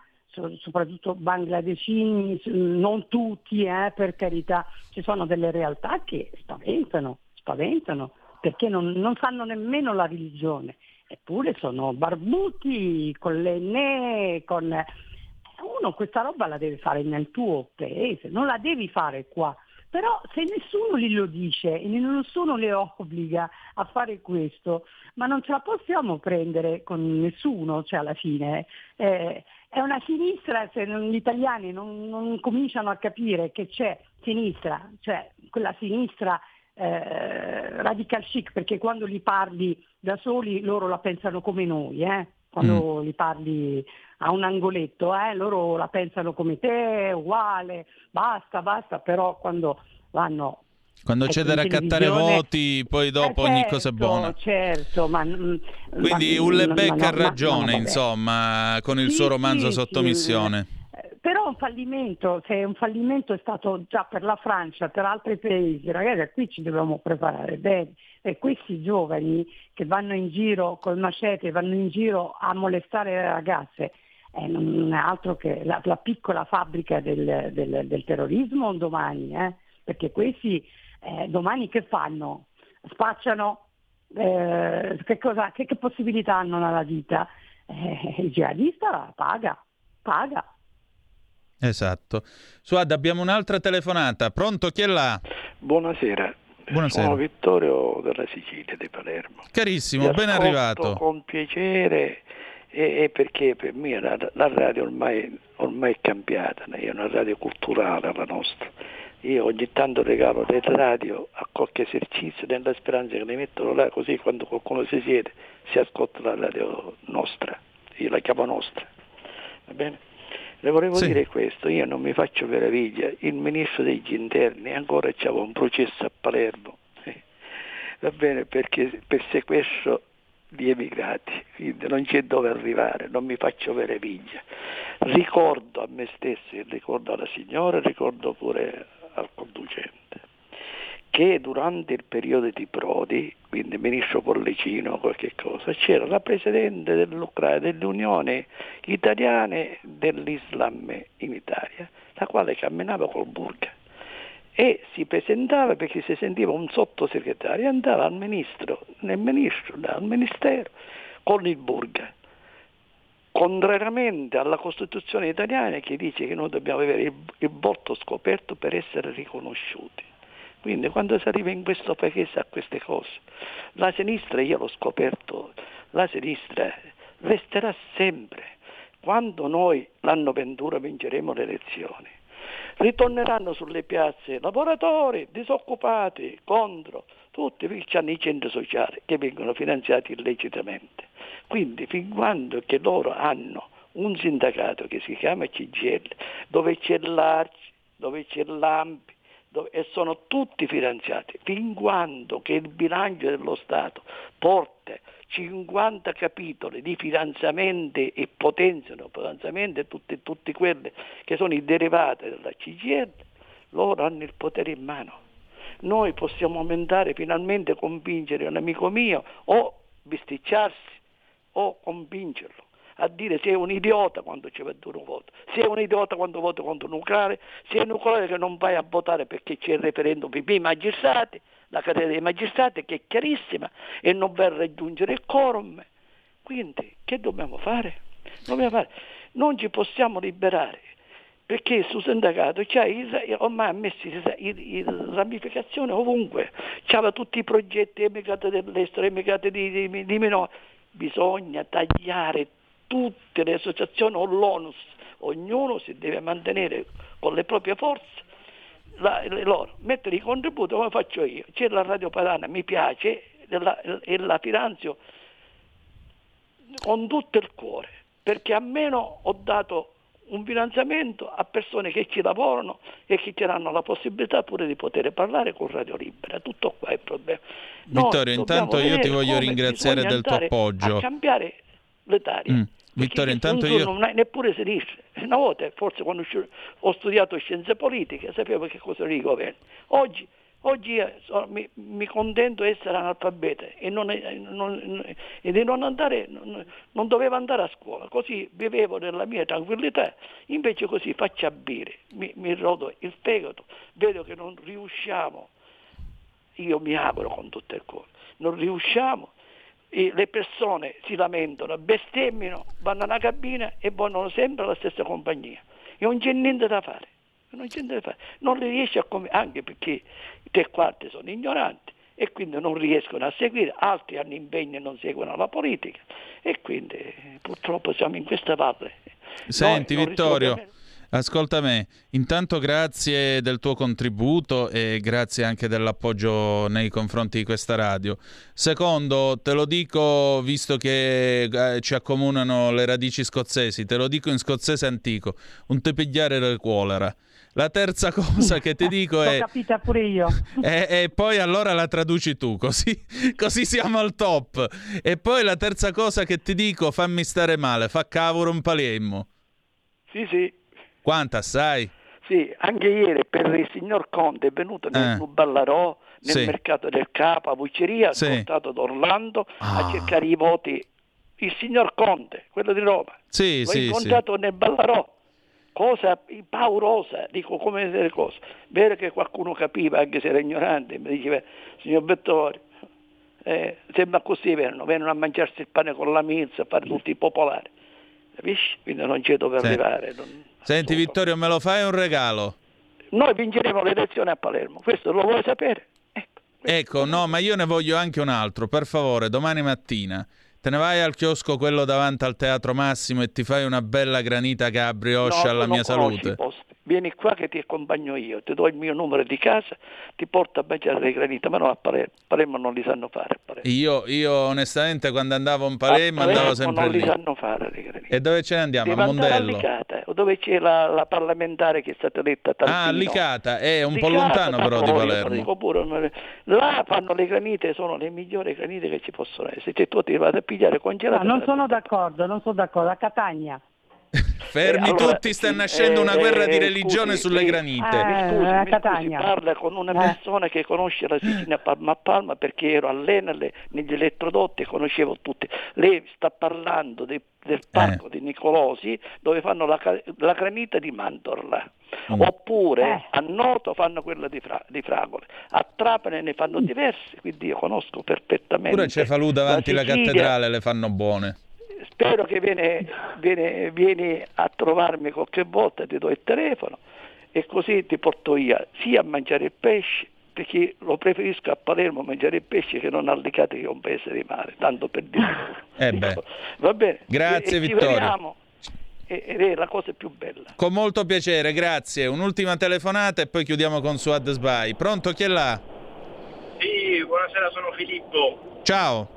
soprattutto bangladesini, non tutti eh, per carità, ci sono delle realtà che spaventano, spaventano perché non, non sanno nemmeno la religione eppure sono barbuti con l'enne, con... uno questa roba la deve fare nel tuo paese, non la devi fare qua. Però se nessuno glielo dice e nessuno le obbliga a fare questo, ma non ce la possiamo prendere con nessuno, cioè alla fine. Eh, è una sinistra, se gli italiani non, non cominciano a capire che c'è sinistra, cioè quella sinistra eh, radical chic, perché quando li parli da soli loro la pensano come noi, eh? quando mm. li parli a un angoletto, eh? loro la pensano come te, uguale, basta, basta, però quando vanno quando c'è da raccattare voti, poi dopo eh, ogni cosa è certo, buona. Certo, ma, Quindi ma, Ullebeck ha ragione, insomma, con il sì, suo romanzo sì, Sottomissione. Sì però un fallimento, se un fallimento è stato già per la Francia, per altri paesi, ragazzi, qui ci dobbiamo preparare bene. E questi giovani che vanno in giro col macete, vanno in giro a molestare le ragazze, eh, non è altro che la, la piccola fabbrica del, del, del terrorismo domani, eh? perché questi eh, domani che fanno? Spacciano, eh, che, cosa, che, che, possibilità hanno nella vita? Eh, il jihadista paga, paga. Esatto. Suad, abbiamo un'altra telefonata. Pronto, chi è là? Buonasera. Buonasera. Sono Vittorio della Sicilia, di Palermo. Carissimo, ben arrivato. Con piacere, e, e perché per me la, la radio ormai, ormai è cambiata, è una radio culturale la nostra. Io ogni tanto regalo del radio a qualche esercizio nella speranza che ne mettono là così quando qualcuno si siede si ascolta la radio nostra, io la chiamo nostra. Va bene? Le volevo Sì. dire questo, io non mi faccio meraviglia, il ministro degli interni ancora c'era un processo a Palermo, eh, va bene, perché per sequestro di emigrati, quindi non c'è dove arrivare, non mi faccio meraviglia. Ricordo a me stesso, ricordo alla signora, ricordo pure al conducente, che durante il periodo di Prodi, quindi ministro Pollicino o qualche cosa, c'era la presidente dell'Ucraina, dell'Unione Italiana dell'Islam in Italia, la quale camminava col burka e si presentava perché si sentiva un sottosegretario, andava al ministro, nel ministro, al ministero con il burka contrariamente alla Costituzione italiana che dice che noi dobbiamo avere il, il volto scoperto per essere riconosciuti. Quindi quando si arriva in questo paese a queste cose, la sinistra, io l'ho scoperto, la sinistra resterà sempre. Quando noi l'anno 21 vinceremo le elezioni, ritorneranno sulle piazze lavoratori, disoccupati, contro, tutti perché hanno i centri sociali che vengono finanziati illecitamente. Quindi fin quando che loro hanno un sindacato che si chiama CGL, dove c'è l'ARCI, dove c'è l'AMPI, e sono tutti finanziati, fin quando che il bilancio dello Stato porta 50 capitoli di finanziamenti e potenziano potenziamenti tutti, tutti quelli che sono i derivati della CGL, loro hanno il potere in mano. Noi possiamo aumentare finalmente, convincere un amico mio o bisticciarsi o convincerlo a dire sei un idiota quando ci vede un voto, sei un idiota quando voti contro un nucleare, sei un nucleare che non vai a votare perché c'è il referendum per i magistrati, la catena dei magistrati che è chiarissima e non va a raggiungere il quorum. Quindi che dobbiamo fare? Dobbiamo fare? Non ci possiamo liberare perché sul sindacato il, ormai ha messo il, il, il ramificazione ovunque, c'aveva tutti i progetti emigrati dell'estero, emigrati di, di, di minori. Bisogna tagliare tutte le associazioni o l'ONUS, ognuno si deve mantenere con le proprie forze la, le loro, mettere i contributi come faccio io. C'è la Radio Padana, mi piace e la, e la finanzio con tutto il cuore, perché almeno ho dato un finanziamento a persone che ci lavorano e che ci danno la possibilità pure di poter parlare con Radio Libera. Tutto qua è il problema. Vittorio, intanto io ti voglio ringraziare del tuo appoggio. A cambiare l'etaria. Mm. Vittorio, intanto io... non hai neppure sinistra. Una volta, forse quando ho studiato scienze politiche, sapevo che cosa era il governo. Oggi, oggi sono- mi, mi contento di essere analfabeta e, non, non- e di non andare, non, non dovevo andare a scuola, così vivevo nella mia tranquillità, invece così faccio a bere, mi, mi rodo il fegato, vedo che non riusciamo, io mi auguro con tutto il cuore, non riusciamo le persone si lamentano, bestemmiano, vanno alla cabina e vanno sempre alla stessa compagnia. E non c'è niente da fare. Non. Non li riesce a com- anche perché tre quarti sono ignoranti e quindi non riescono a seguire, altri hanno impegno e non seguono la politica e quindi eh, purtroppo siamo in questa valle. Senti Vittorio, ascolta me, intanto grazie del tuo contributo e grazie anche dell'appoggio nei confronti di questa radio. Secondo, te lo dico visto che eh, ci accomunano le radici scozzesi, te lo dico in scozzese antico, un te pigliare le cuolera. La terza cosa che ti dico L'ho è... capita pure io. E, e poi allora la traduci tu, così, così siamo al top. E poi la terza cosa che ti dico, fammi stare male, fa cavolo un paliemmo. Sì, sì. Quanta sai? Sì, anche ieri per il signor Conte è venuto nel Eh. Ballarò, nel Sì. mercato del Capo, a Vucceria, Sì. portato da Orlando Ah. a cercare i voti. Il signor Conte, quello di Roma, Sì, l'ho sì, sì. incontrato nel Ballarò. Cosa paurosa, dico come delle cose. Vero che qualcuno capiva, anche se era ignorante, mi diceva, signor Vettori, eh, sembra così, vengono, vengono a mangiarsi il pane con la milza, a fare tutti i popolari. Capisci? Quindi non c'è dove Sì. arrivare. non- Senti Vittorio, me lo fai un regalo? Noi vinceremo le elezioni a Palermo, questo lo vuoi sapere? Ecco. Ecco, no, ma io ne voglio anche un altro, per favore, domani mattina. Te ne vai al chiosco quello davanti al Teatro Massimo e ti fai una bella granita cabrioche No, alla mia salute. posti. Vieni qua che ti accompagno io, ti do il mio numero di casa, ti porto a mangiare le granite, ma no a Palermo, Palermo non li sanno fare. Io, io onestamente quando andavo in Palermo andavo sempre non lì. li sanno fare le granite. E dove ce ne andiamo? Devi A Mondello? Licata, o dove c'è la, la parlamentare che è stata eletta a Tarpino. Ah, Licata, è un po' Licata, lontano però di Palermo. dico pure, là fanno le granite, sono le migliori granite che ci possono essere. Se tu ti vado a pigliare No, congelate, non sono d'accordo, non sono d'accordo. A Catania. Fermi Eh, allora, tutti, sta sì, nascendo una eh, guerra di eh, religione scusi, sulle sì. granite. Eh, Mi scusi, a mi scusi, Catania. parla con una Eh. persona che conosce la Sicilia palma a palma perché ero all'Enel negli elettrodotti e conoscevo tutti. Lei sta parlando de- del parco di Nicolosi dove fanno la, la granita di Mandorla. Mm. Oppure Eh. a Noto fanno quella di, Fra- di Fragole, a Trapani ne fanno diversi, quindi io conosco perfettamente. Pure Cefalù davanti la alla cattedrale le fanno buone. Spero che viene, viene- vieni a trovarmi qualche volta, ti do il telefono e così ti porto via sia a mangiare il pesce, perché lo preferisco a Palermo mangiare il pesce che non a Licata che è un paese di mare, tanto per dire. Eh beh. Va bene? Grazie, e, e ci Vittorio. vediamo. E- Ed è la cosa più bella. Con molto piacere, grazie. Un'ultima telefonata e poi chiudiamo con Suad Sbai. Pronto, chi è là? Sì, buonasera, sono Filippo. Ciao.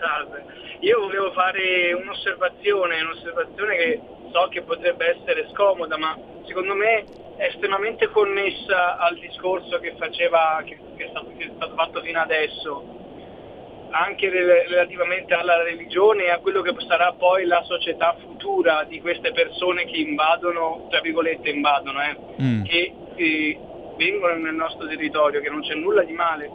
Salve. Io volevo fare un'osservazione, un'osservazione che so che potrebbe essere scomoda, ma secondo me è estremamente connessa al discorso che faceva, che, che è, stato, che è stato fatto fino adesso, anche rel- relativamente alla religione e a quello che sarà poi la società futura di queste persone che invadono, tra virgolette invadono, eh, Mm. che eh, vengono nel nostro territorio, che non c'è nulla di male.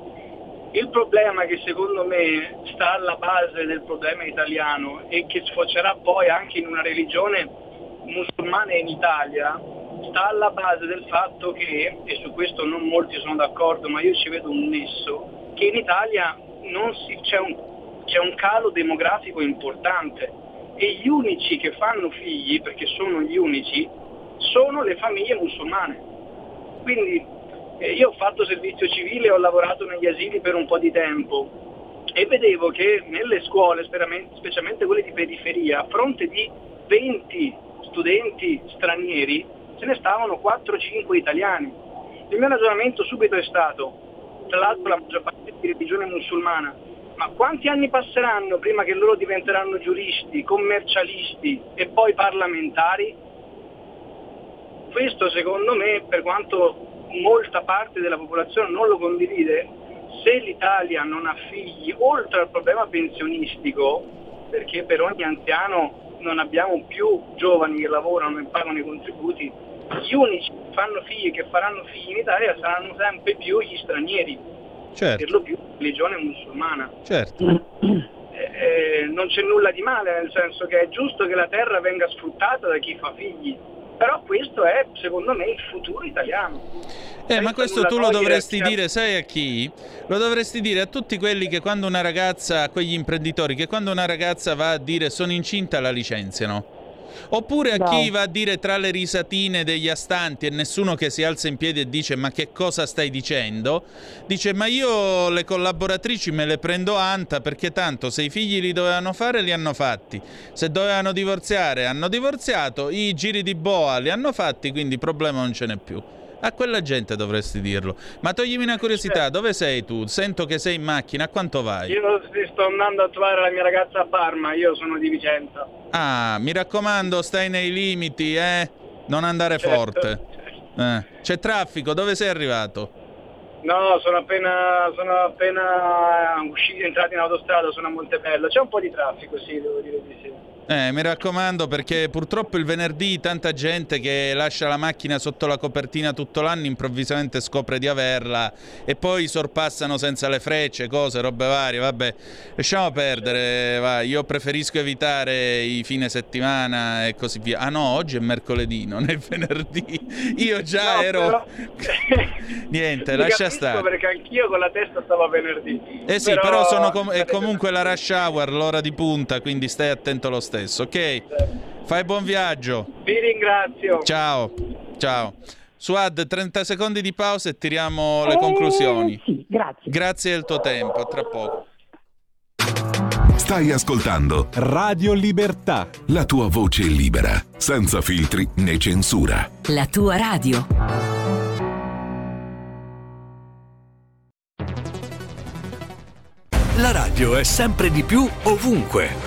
Il problema che secondo me sta alla base del problema italiano e che sfocerà poi anche in una religione musulmana in Italia, sta alla base del fatto che, e su questo non molti sono d'accordo, ma io ci vedo un nesso, che in Italia si- c'è, un, c'è un calo demografico importante e gli unici che fanno figli, perché sono gli unici, sono le famiglie musulmane. Quindi io ho fatto servizio civile ho lavorato negli asili per un po' di tempo e vedevo che nelle scuole, specialmente quelle di periferia, a fronte di 20 studenti stranieri, ce ne stavano 4-5 italiani. Il mio ragionamento subito è stato, tra l'altro la maggior parte di religione musulmana, ma quanti anni passeranno prima che loro diventeranno giuristi, commercialisti e poi parlamentari? Questo secondo me, per quanto molta parte della popolazione non lo condivide, se l'Italia non ha figli, oltre al problema pensionistico, perché per ogni anziano non abbiamo più giovani che lavorano e pagano i contributi, gli unici che fanno figli e che faranno figli in Italia saranno sempre più gli stranieri, Certo, per lo più religione musulmana. certo. Eh, non c'è nulla di male, nel senso che è giusto che la terra venga sfruttata da chi fa figli, però questo è secondo me il futuro italiano. Eh, ma questo tu lo dovresti dire, sai a chi? Lo dovresti dire a tutti quelli che quando una ragazza, a quegli imprenditori, che quando una ragazza va a dire sono incinta la licenziano. Oppure a chi va a dire tra le risatine degli astanti e nessuno che si alza in piedi e dice ma che cosa stai dicendo? Dice ma io le collaboratrici me le prendo anta perché tanto se i figli li dovevano fare li hanno fatti, se dovevano divorziare hanno divorziato, i giri di boa li hanno fatti quindi problema non ce n'è più. A quella gente dovresti dirlo. Ma toglimi una curiosità, dove sei tu? Sento che sei in macchina, a quanto vai? Io sto andando a trovare la mia ragazza a Parma, io sono di Vicenza. Ah, mi raccomando, stai nei limiti, eh? Non andare Certo, forte. Eh, C'è traffico, dove sei arrivato? No, sono appena, sono appena usciti, entrati in autostrada, sono a Montebello. C'è un po' di traffico, sì, devo dire di sì. Eh, mi raccomando perché purtroppo il venerdì tanta gente che lascia la macchina sotto la copertina tutto l'anno improvvisamente scopre di averla e poi sorpassano senza le frecce, cose, robe varie, vabbè. Lasciamo perdere, va. io preferisco evitare i fine settimana e così via. Ah no, oggi è mercoledì, non è venerdì. Io già No, ero... però- Niente, Ti lascia stare. perché anch'io con la testa stavo venerdì. Eh sì, però, sono com- è comunque la rush hour, l'ora di punta, quindi stai attento lo stesso, ok? Fai buon viaggio. Vi ringrazio. Ciao, ciao. Suad, 30 secondi di pausa e tiriamo le Eh, conclusioni. Sì, grazie. Grazie del tuo tempo, a tra poco. Stai ascoltando Radio Libertà. La tua voce libera, senza filtri né censura. La tua radio. La radio è sempre di più ovunque.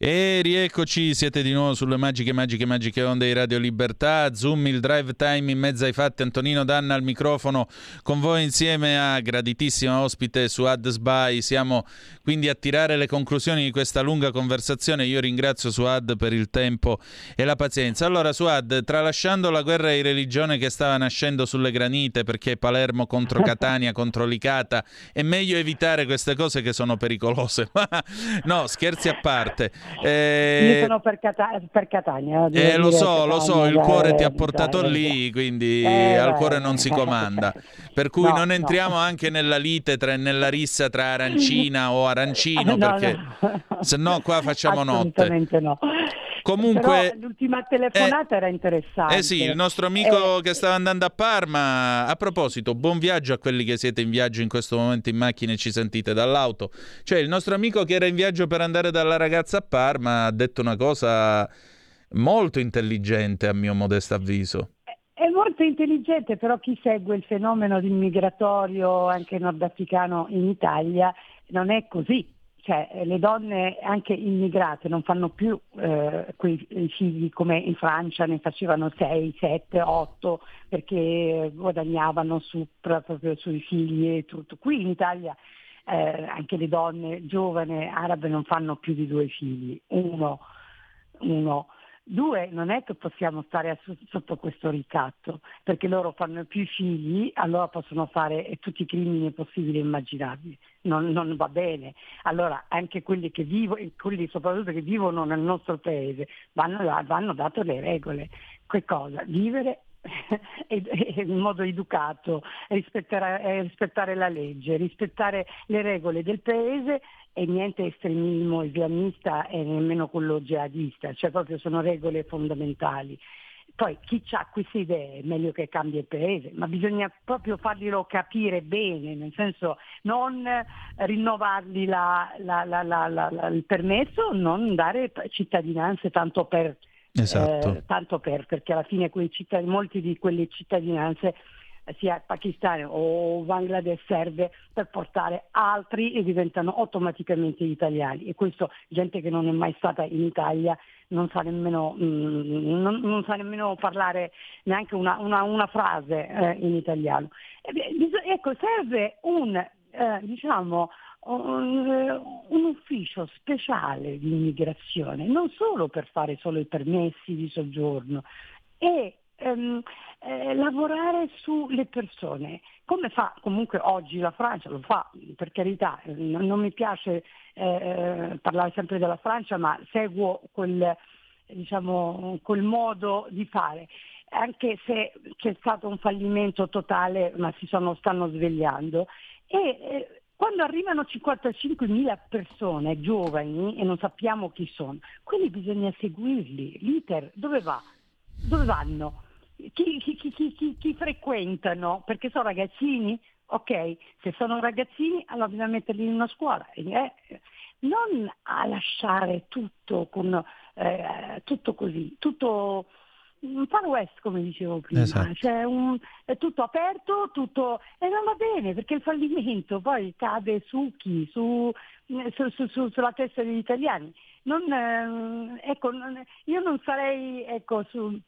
E rieccoci, siete di nuovo sulle magiche, magiche, magiche onde di Radio Libertà. Zoom, il drive time in mezzo ai fatti. Antonino Danna al microfono con voi insieme a graditissima ospite su AdSby. Siamo quindi a tirare le conclusioni di questa lunga conversazione. Io ringrazio Suad per il tempo e la pazienza. Allora, Suad, tralasciando la guerra di religione che stava nascendo sulle granite perché Palermo contro Catania contro Licata, è meglio evitare queste cose che sono pericolose. no, scherzi a parte. Eh, Io sono per, Cata- per Catania. Eh, lo so, Catania, lo so, il cuore ti ha portato lì, quindi eh, al cuore non si comanda. Per cui no, non entriamo no. anche nella lite, tra, nella rissa tra arancina o arancino, no, perché no. se no qua facciamo notte. Assolutamente no. Comunque, Però l'ultima telefonata eh, era interessante. Eh sì, il nostro amico eh, che stava andando a Parma. A proposito, buon viaggio a quelli che siete in viaggio in questo momento in macchina e ci sentite dall'auto. Cioè, il nostro amico che era in viaggio per andare dalla ragazza a Parma ha detto una cosa molto intelligente, a mio modesto avviso. È molto intelligente, però chi segue il fenomeno immigratorio anche nordafricano in Italia non è così cioè, eh, le donne anche immigrate non fanno più eh, quei figli come in Francia ne facevano 6, 7, 8 perché guadagnavano su, proprio sui figli e tutto. Qui in Italia eh, anche le donne giovani arabe non fanno più di due figli, uno, uno Due, non è che possiamo stare sotto questo ricatto, perché loro fanno più figli, allora possono fare tutti i crimini possibili e immaginabili. Non, non, va bene. Allora anche quelli che vivono, quelli soprattutto che vivono nel nostro paese, vanno, vanno date le regole. Che cosa? Vivere in modo educato, rispettare, rispettare, la legge, rispettare le regole del paese e niente estremismo islamista e nemmeno quello jihadista, cioè proprio sono regole fondamentali. Poi chi ha queste idee è meglio che cambi il paese, ma bisogna proprio farglielo capire bene, nel senso non rinnovargli la, la, la, il permesso, non dare cittadinanze tanto per, esatto. eh, tanto per perché alla fine molti di quelle cittadinanze sia pakistano o Bangladesh serve per portare altri e diventano automaticamente italiani e questo gente che non è mai stata in Italia non sa nemmeno, mm, non, non sa nemmeno parlare neanche una, una, una frase eh, in italiano. E, ecco, serve un, eh, diciamo, un, un, ufficio speciale di immigrazione, non solo per fare solo i permessi di soggiorno, e ehm, eh, lavorare sulle persone, come fa comunque oggi la Francia, lo fa per carità, non, non mi piace eh, eh, parlare sempre della Francia, ma seguo quel, diciamo, quel modo di fare anche se c'è stato un fallimento totale, ma si sono, stanno svegliando. E eh, quando arrivano 55.000 persone giovani e non sappiamo chi sono, quindi bisogna seguirli. L'iter dove va? Dove vanno? Chi, chi, chi, chi, frequentano, perché sono ragazzini, ok, se sono ragazzini allora bisogna metterli in una scuola, eh, non a lasciare tutto, con, eh, tutto così, tutto un far west come dicevo prima, esatto. cioè un, è tutto aperto, tutto, e non va bene perché il fallimento poi cade su chi? Su, su, su, sulla testa degli italiani. Non, eh, ecco, non, io non sarei ecco, su,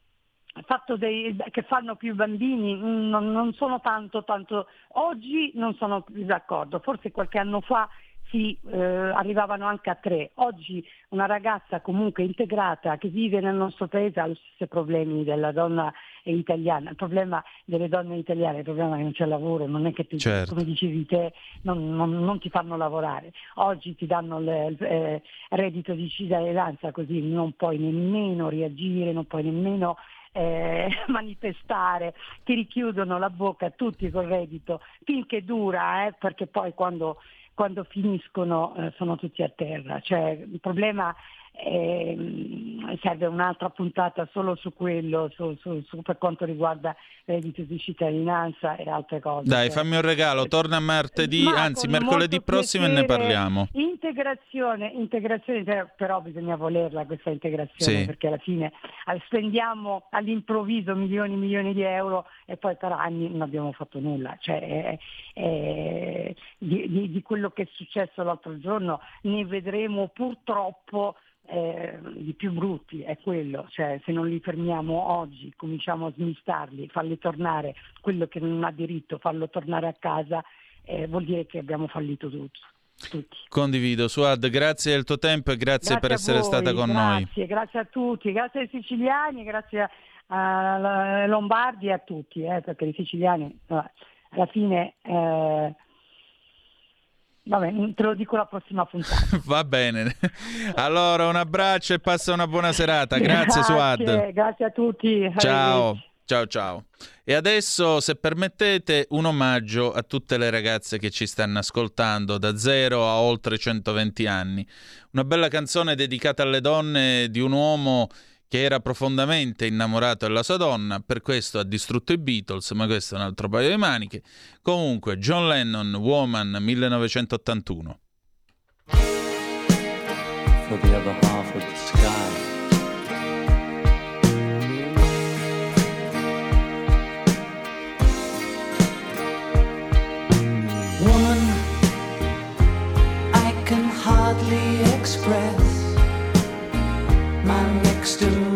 dei, che fanno più bambini, non, non sono tanto, tanto, oggi non sono più d'accordo, forse qualche anno fa si eh, arrivavano anche a tre. Oggi una ragazza comunque integrata che vive nel nostro paese ha gli stessi problemi della donna italiana. Il problema delle donne italiane, il problema è che non c'è lavoro, non è che ti, Certo. come dicevi te non, non- non ti fanno lavorare. Oggi ti danno il il, eh, reddito di cittadinanza così non puoi nemmeno reagire, non puoi nemmeno eh, manifestare, ti richiudono la bocca tutti col reddito finché dura, eh, perché poi quando, quando finiscono eh, sono tutti a terra. Cioè, il problema ehm, serve un'altra puntata solo su quello, su- su- su- per quanto riguarda reddito di cittadinanza e altre cose. Dai, fammi un regalo, torna martedì, ma anzi mercoledì prossimo e ne parliamo. Integrazione, integrazione, però- bisogna volerla questa integrazione Sì. perché alla fine eh, spendiamo all'improvviso milioni e milioni di euro e poi per anni non abbiamo fatto nulla. Cioè, eh, eh, di, di- di quello che è successo l'altro giorno ne vedremo purtroppo eh, di più brutti, è quello, cioè se non li fermiamo oggi, cominciamo a smistarli, farli tornare, quello che non ha diritto, farlo tornare a casa, eh, vuol dire che abbiamo fallito tutto. tutti. Condivido, Suad, grazie del tuo tempo e grazie, per a essere voi, stata con noi. grazie, Grazie a tutti, grazie ai siciliani, grazie ai Lombardi e a tutti, eh, perché i siciliani alla fine, eh, vabbè, te lo dico la prossima puntata. Va bene. Allora, un abbraccio e passa una buona serata. Grazie, Suad. Grazie, grazie a tutti. Ciao, ciao, ciao. E adesso, se permettete, un omaggio a tutte le ragazze che ci stanno ascoltando da 0 a oltre 120 anni. Una bella canzone dedicata alle donne di un uomo che era profondamente innamorato della sua donna, per questo ha distrutto i Beatles, ma questo è un altro paio di maniche. Comunque, John Lennon, Woman, 1981. for the other half of the sky. Woman, I can hardly express to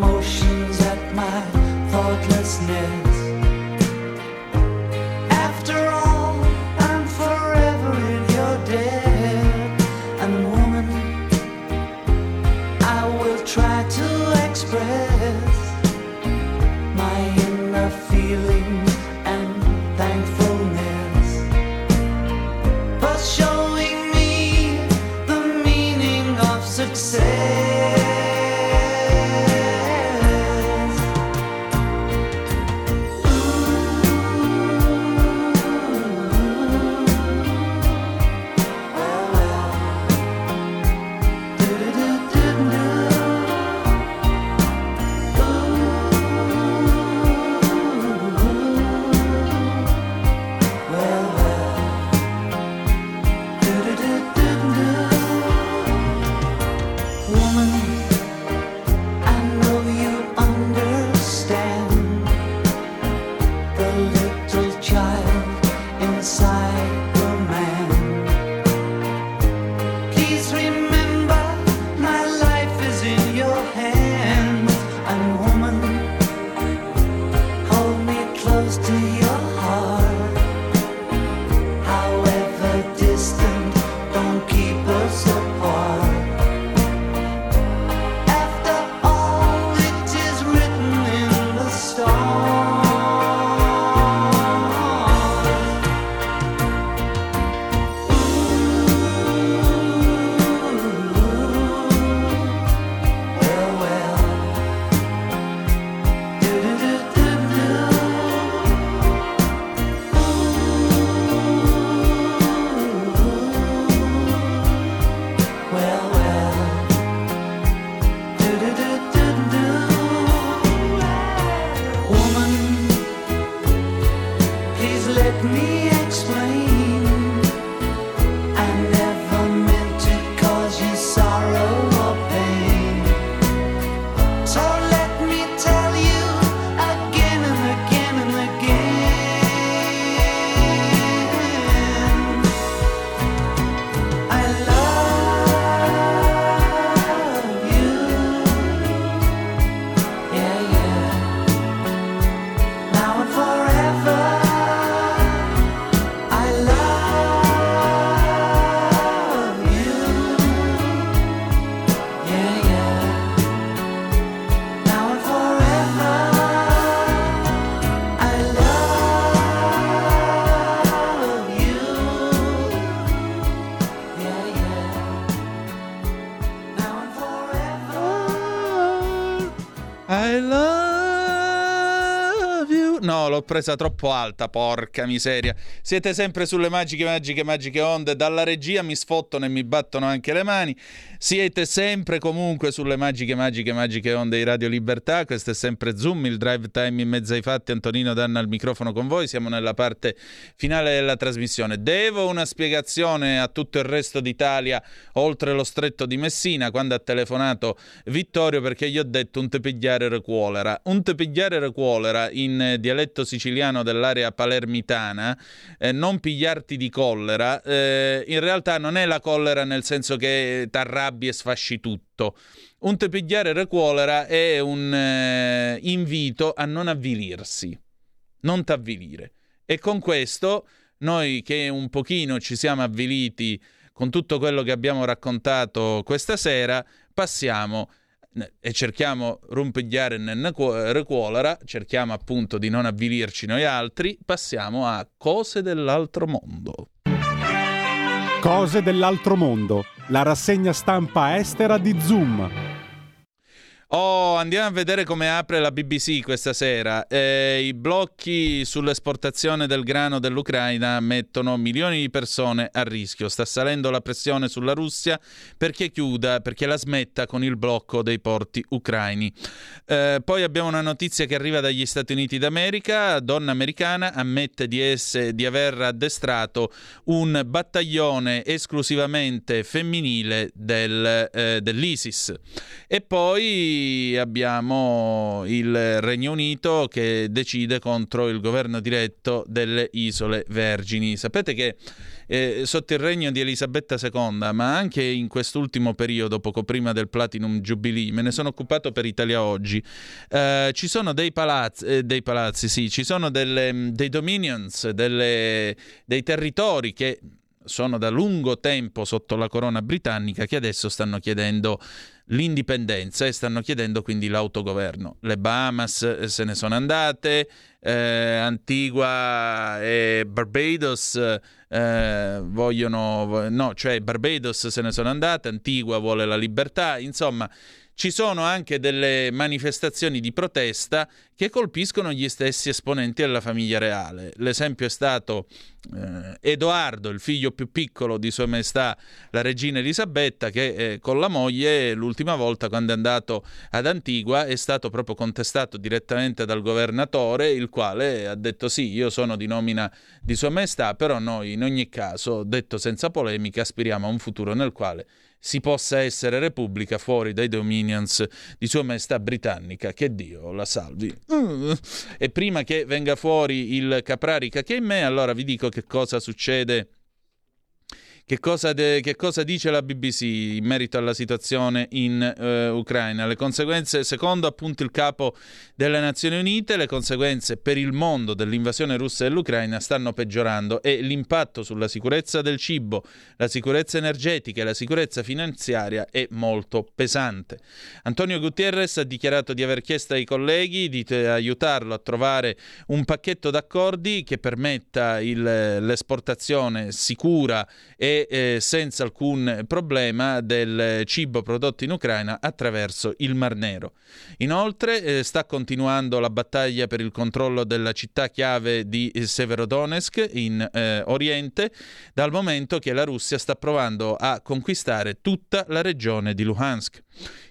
presa troppo alta, porca miseria. Siete sempre sulle magiche, magiche, magiche onde. Dalla regia mi sfottono e mi battono anche le mani. Siete sempre comunque sulle magiche, magiche, magiche onde di Radio Libertà. Questo è sempre Zoom, il drive time in mezzo ai fatti. Antonino Danna al microfono con voi. Siamo nella parte finale della trasmissione. Devo una spiegazione a tutto il resto d'Italia, oltre lo stretto di Messina, quando ha telefonato Vittorio, perché gli ho detto un te pigliare recuolera. Un te pigliare recuolera in dialetto siciliano dell'area palermitana, eh, non pigliarti di collera, eh, in realtà non è la collera nel senso che t'arrabbi e sfasci tutto. Un te pigliare recuolera è un eh, invito a non avvilirsi, non t'avvilire. E con questo noi che un pochino ci siamo avviliti con tutto quello che abbiamo raccontato questa sera, passiamo e cerchiamo rumpigliare recuolera, cerchiamo appunto di non avvilirci noi altri, passiamo a cose dell'altro mondo. Cose dell'altro mondo, la rassegna stampa estera di Zoom. Oh, andiamo a vedere come apre la BBC questa sera. Eh, I blocchi sull'esportazione del grano dell'Ucraina mettono milioni di persone a rischio. Sta salendo la pressione sulla Russia perché chiuda, perché la smetta con il blocco dei porti ucraini. Eh, poi abbiamo una notizia che arriva dagli Stati Uniti d'America. Donna americana ammette di, esse, di aver addestrato un battaglione esclusivamente femminile del, eh, dell'ISIS. E poi abbiamo il Regno Unito che decide contro il governo diretto delle Isole Vergini. Sapete che eh, sotto il regno di Elisabetta II, ma anche in quest'ultimo periodo, poco prima del Platinum Jubilee, me ne sono occupato per Italia Oggi, eh, ci sono dei palazzi, eh, dei palazzi sì, ci sono delle, dei dominions, delle, dei territori che sono da lungo tempo sotto la corona britannica che adesso stanno chiedendo l'indipendenza e stanno chiedendo quindi l'autogoverno. Le Bahamas eh, se ne sono andate, eh, Antigua e Barbados eh, vogliono, no, cioè Barbados se ne sono andate, Antigua vuole la libertà, insomma ci sono anche delle manifestazioni di protesta che colpiscono gli stessi esponenti della famiglia reale. L'esempio è stato eh, Edoardo, il figlio più piccolo di Sua Maestà, la regina Elisabetta, che eh, con la moglie l'ultima volta quando è andato ad Antigua è stato proprio contestato direttamente dal governatore, il quale ha detto sì, io sono di nomina di Sua Maestà, però noi in ogni caso, detto senza polemica, aspiriamo a un futuro nel quale si possa essere repubblica fuori dai dominions di Sua Maestà Britannica, che Dio la salvi. Mm. E prima che venga fuori il Caprarica che è in me, allora vi dico che cosa succede che cosa, de- che cosa, dice la BBC in merito alla situazione in uh, Ucraina? Le conseguenze, secondo appunto il capo delle Nazioni Unite, le conseguenze per il mondo dell'invasione russa dell'Ucraina stanno peggiorando e l'impatto sulla sicurezza del cibo, la sicurezza energetica e la sicurezza finanziaria è molto pesante. Antonio Gutierrez ha dichiarato di aver chiesto ai colleghi di t- aiutarlo a trovare un pacchetto d'accordi che permetta il, l'esportazione sicura e eh, senza alcun problema del cibo prodotto in Ucraina attraverso il Mar Nero. Inoltre eh, sta continuando la battaglia per il controllo della città chiave di Severodonetsk in eh, Oriente, dal momento che la Russia sta provando a conquistare tutta la regione di Luhansk.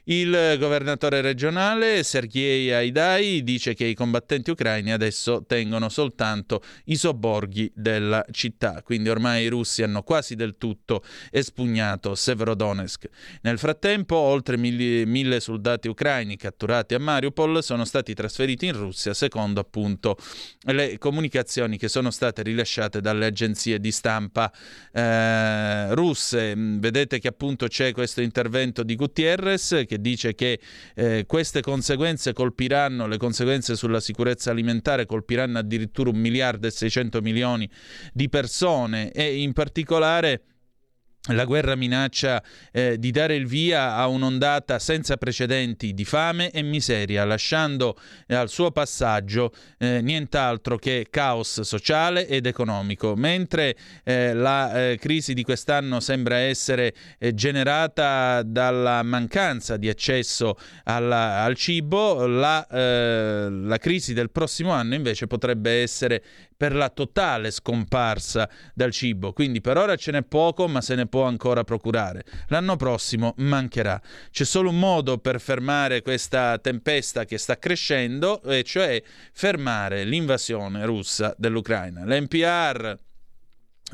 Il governatore regionale Sergei Aidai dice che i combattenti ucraini adesso tengono soltanto i sobborghi della città, quindi ormai i russi hanno quasi del tutto espugnato Severodonetsk. Nel frattempo, oltre mille, mille soldati ucraini catturati a Mariupol sono stati trasferiti in Russia, secondo appunto le comunicazioni che sono state rilasciate dalle agenzie di stampa eh, russe. Vedete che appunto c'è questo intervento di Gutierrez che dice che eh, queste conseguenze colpiranno, le conseguenze sulla sicurezza alimentare colpiranno addirittura un miliardo e 600 milioni di persone e in particolare la guerra minaccia eh, di dare il via a un'ondata senza precedenti di fame e miseria, lasciando eh, al suo passaggio eh, nient'altro che caos sociale ed economico. Mentre eh, la eh, crisi di quest'anno sembra essere eh, generata dalla mancanza di accesso alla, al cibo, la, la crisi del prossimo anno invece potrebbe essere per la totale scomparsa dal cibo. Quindi per ora ce n'è poco, ma se ne può ancora procurare. L'anno prossimo mancherà. C'è solo un modo per fermare questa tempesta che sta crescendo, e cioè fermare l'invasione russa dell'Ucraina. L'NPR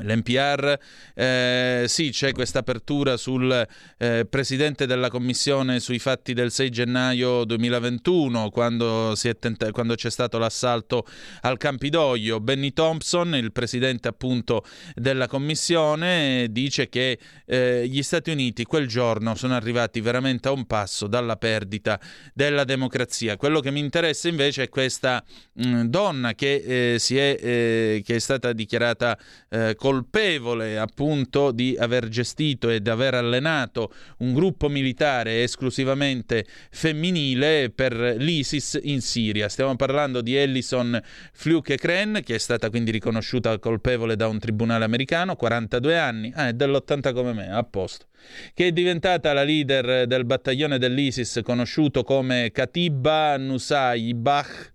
L'NPR, eh, sì, c'è questa apertura sul eh, presidente della commissione sui fatti del 6 gennaio 2021, quando, tenta- quando, c'è stato l'assalto al Campidoglio. Benny Thompson, il presidente appunto della commissione, dice che eh, gli Stati Uniti quel giorno sono arrivati veramente a un passo dalla perdita della democrazia. Quello che mi interessa invece è questa mh, donna che, eh, è, eh, che, è, stata dichiarata eh, colpevole appunto di aver gestito ed aver allenato un gruppo militare esclusivamente femminile per l'ISIS in Siria. Stiamo parlando di Ellison Fluke-Kren, che è stata quindi riconosciuta colpevole da un tribunale americano, 42 anni, ah, è dell'80 come me, a posto che è diventata la leader del battaglione dell'ISIS conosciuto come Katiba Nusay Bach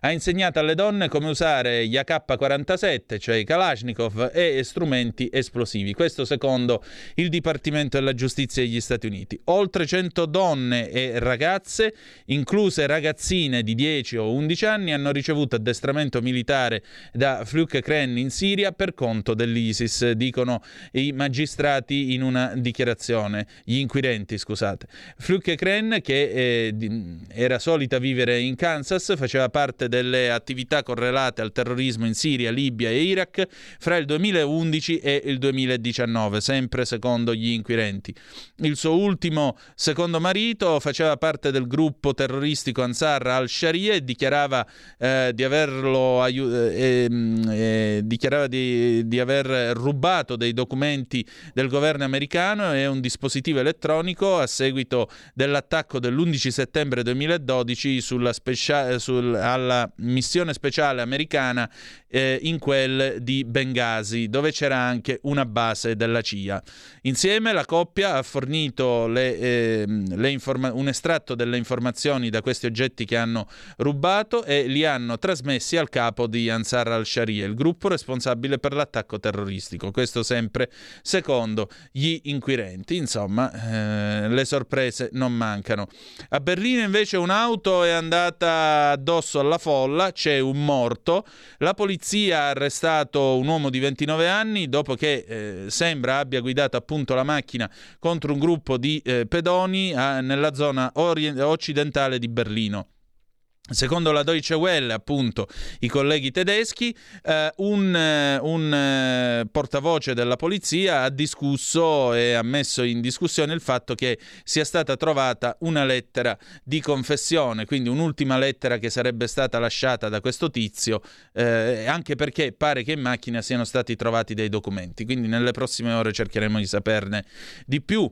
ha insegnato alle donne come usare gli AK-47, cioè i Kalashnikov, e strumenti esplosivi. Questo secondo il Dipartimento della Giustizia degli Stati Uniti. Oltre 100 donne e ragazze, incluse ragazzine di 10 o 11 anni, hanno ricevuto addestramento militare da Fluke Kren in Siria per conto dell'ISIS, dicono i magistrati in una dichiarazione, gli inquirenti, scusate. Fluke Kren, che eh, era solita vivere in Kansas, faceva parte delle attività correlate al terrorismo in Siria, Libia e Iraq fra il 2011 e il 2019, sempre secondo gli inquirenti. Il suo ultimo secondo marito faceva parte del gruppo terroristico Ansar al-Sharia e dichiarava eh, di averlo aiu- eh, ehm, eh, dichiarava di, di aver rubato dei documenti del governo americano e un dispositivo elettronico a seguito dell'attacco dell'11 settembre 2012 sulla specia- sul, alla missione speciale americana eh, in quel di Benghazi, dove c'era anche una base della CIA. Insieme la coppia ha fornito le, eh, le informa- un estratto delle informazioni da questi oggetti che hanno rubato e li hanno trasmessi al capo di Ansar al-Sharia, il gruppo responsabile per l'attacco terroristico. Questo sempre secondo gli inquirenti. Insomma, eh, le sorprese non mancano. A Berlino invece un'auto è andata addosso alla folla, c'è un morto. La polizia ha arrestato un uomo di 29 anni dopo che eh, sembra abbia guidato appunto la macchina contro un gruppo di eh, pedoni a, nella zona orient- occidentale di Berlino. Secondo la Deutsche Welle, appunto, i colleghi tedeschi, eh, un, eh, un eh, portavoce della polizia ha discusso e ha messo in discussione il fatto che sia stata trovata una lettera di confessione, quindi un'ultima lettera che sarebbe stata lasciata da questo tizio, eh, anche perché pare che in macchina siano stati trovati dei documenti. Quindi nelle prossime ore cercheremo di saperne di più.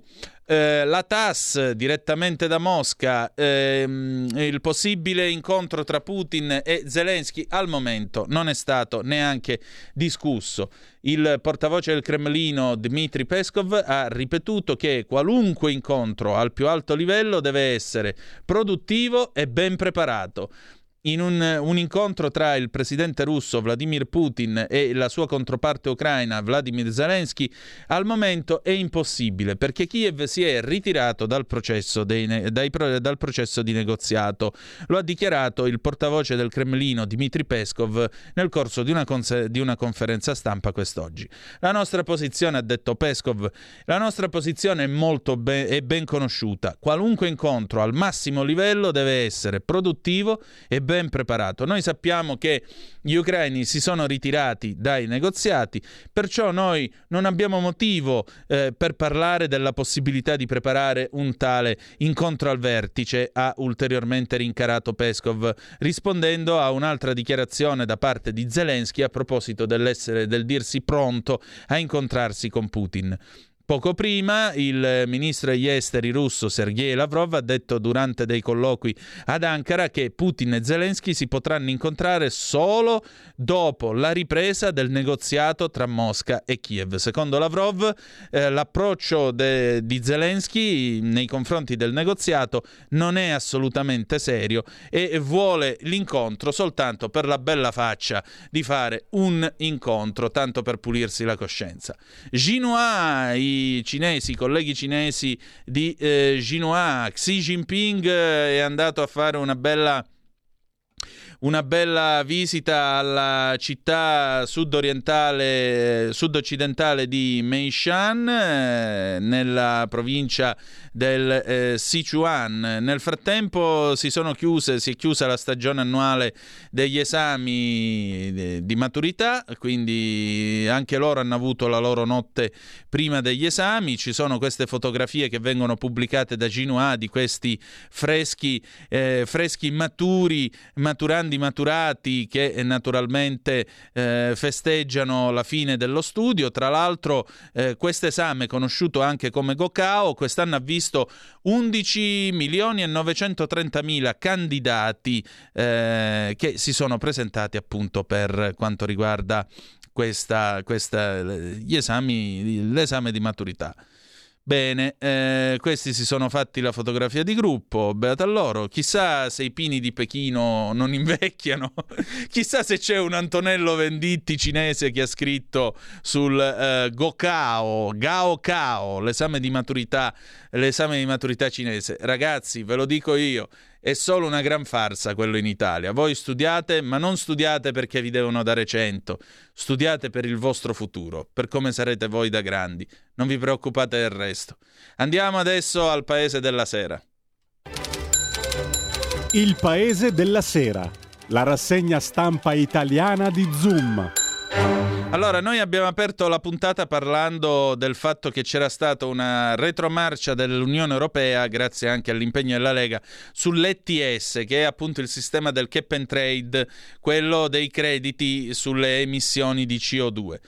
Eh, la TAS direttamente da Mosca, ehm, il possibile incontro tra Putin e Zelensky al momento non è stato neanche discusso. Il portavoce del Cremlino Dmitry Peskov ha ripetuto che qualunque incontro al più alto livello deve essere produttivo e ben preparato in un, un, incontro tra il presidente russo Vladimir Putin e la sua controparte ucraina Vladimir Zelensky al momento è impossibile perché Kiev si è ritirato dal processo, dei, dai, dal processo di negoziato. Lo ha dichiarato il portavoce del Cremlino Dmitry Peskov nel corso di una, conse- di una conferenza stampa quest'oggi. La nostra posizione, ha detto Peskov, la nostra posizione è molto be- è ben conosciuta. Qualunque incontro al massimo livello deve essere produttivo e ben ben preparato. Noi sappiamo che gli ucraini si sono ritirati dai negoziati, perciò noi non abbiamo motivo eh, per parlare della possibilità di preparare un tale incontro al vertice, ha ulteriormente rincarato Peskov, rispondendo a un'altra dichiarazione da parte di Zelensky a proposito dell'essere del dirsi pronto a incontrarsi con Putin. Poco prima il ministro degli esteri russo Sergei Lavrov ha detto durante dei colloqui ad Ankara che Putin e Zelensky si potranno incontrare solo dopo la ripresa del negoziato tra Mosca e Kiev. Secondo Lavrov eh, l'approccio de- di Zelensky nei confronti del negoziato non è assolutamente serio e vuole l'incontro soltanto per la bella faccia di fare un incontro, tanto per pulirsi la coscienza. Xinhua, i cinesi, colleghi cinesi di eh, Xinhua, Xi Jinping eh, è andato a fare una bella una bella visita alla città sud-orientale, sud-occidentale di Meishan, eh, nella provincia del eh, Sichuan. Nel frattempo si, chiuse, si è chiusa la stagione annuale degli esami di, di maturità, quindi anche loro hanno avuto la loro notte prima degli esami. Ci sono queste fotografie che vengono pubblicate da Xinhua di questi freschi, eh, freschi maturi, maturandi maturati che eh, naturalmente eh, festeggiano la fine dello studio. Tra l'altro eh, questo esame, conosciuto anche come Gokao, quest'anno ha visto visto 11 milioni e 930 mila candidati eh, che si sono presentati appunto per quanto riguarda questa, questa, gli esami, l'esame di maturità. Bene, eh, questi si sono fatti la fotografia di gruppo, beata loro. Chissà se i pini di Pechino non invecchiano. Chissà se c'è un Antonello Venditti cinese che ha scritto sul eh, Gokao, Gao Kao, l'esame di maturità, l'esame di maturità cinese. Ragazzi, ve lo dico io, è solo una gran farsa quello in Italia. Voi studiate, ma non studiate perché vi devono dare 100. Studiate per il vostro futuro, per come sarete voi da grandi. Non vi preoccupate del resto. Andiamo adesso al Paese della Sera. Il Paese della Sera, la rassegna stampa italiana di Zoom. Allora, noi abbiamo aperto la puntata parlando del fatto che c'era stata una retromarcia dell'Unione Europea, grazie anche all'impegno della Lega, sull'ETS, che è appunto il sistema del cap and trade, quello dei crediti sulle emissioni di CO2.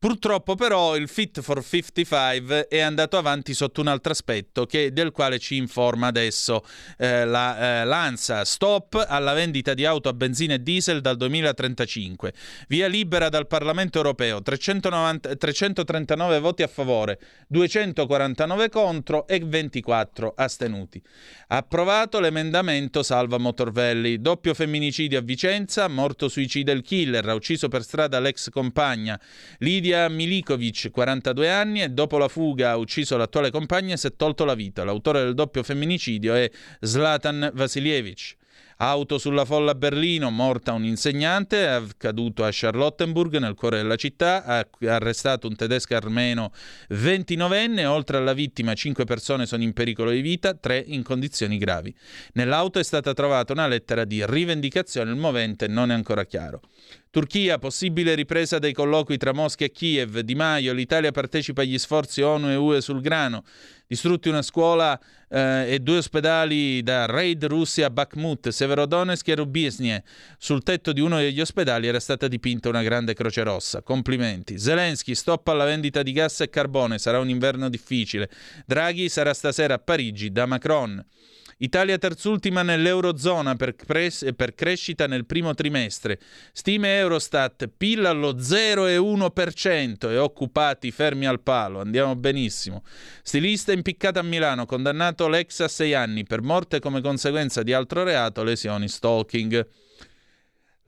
Purtroppo però il Fit for 55 è andato avanti sotto un altro aspetto che, del quale ci informa adesso eh, la, eh, l'ANSA. Stop alla vendita di auto a benzina e diesel dal 2035. Via libera dal Parlamento europeo, 390, 339 voti a favore, 249 contro e 24 astenuti. Approvato l'emendamento salva Motorvelli. Doppio femminicidio a Vicenza, morto suicida il killer, ha ucciso per strada l'ex compagna. Lidia Lidia Milikovic, 42 anni, e dopo la fuga ha ucciso l'attuale compagna e si è tolto la vita. L'autore del doppio femminicidio è Zlatan Vasiljevic. Auto sulla folla a Berlino, morta un insegnante, accaduto a Charlottenburg nel cuore della città, ha arrestato un tedesco armeno 29enne, oltre alla vittima 5 persone sono in pericolo di vita, 3 in condizioni gravi. Nell'auto è stata trovata una lettera di rivendicazione, il movente non è ancora chiaro. Turchia, possibile ripresa dei colloqui tra Mosca e Kiev. Di Maio, l'Italia partecipa agli sforzi ONU e UE sul grano. Distrutti una scuola eh, e due ospedali da raid russi a Bakhmut, Severodonetsk e Rubisnie. Sul tetto di uno degli ospedali era stata dipinta una grande croce rossa. Complimenti. Zelensky, stop alla vendita di gas e carbone, sarà un inverno difficile. Draghi sarà stasera a Parigi da Macron. Italia terzultima nell'Eurozona per, pres- per, crescita nel primo trimestre. Stime Eurostat, PIL allo 0,1% e occupati fermi al palo. Andiamo benissimo. Stilista impiccato a Milano, condannato l'ex a sei anni per morte come conseguenza di altro reato, lesioni, stalking.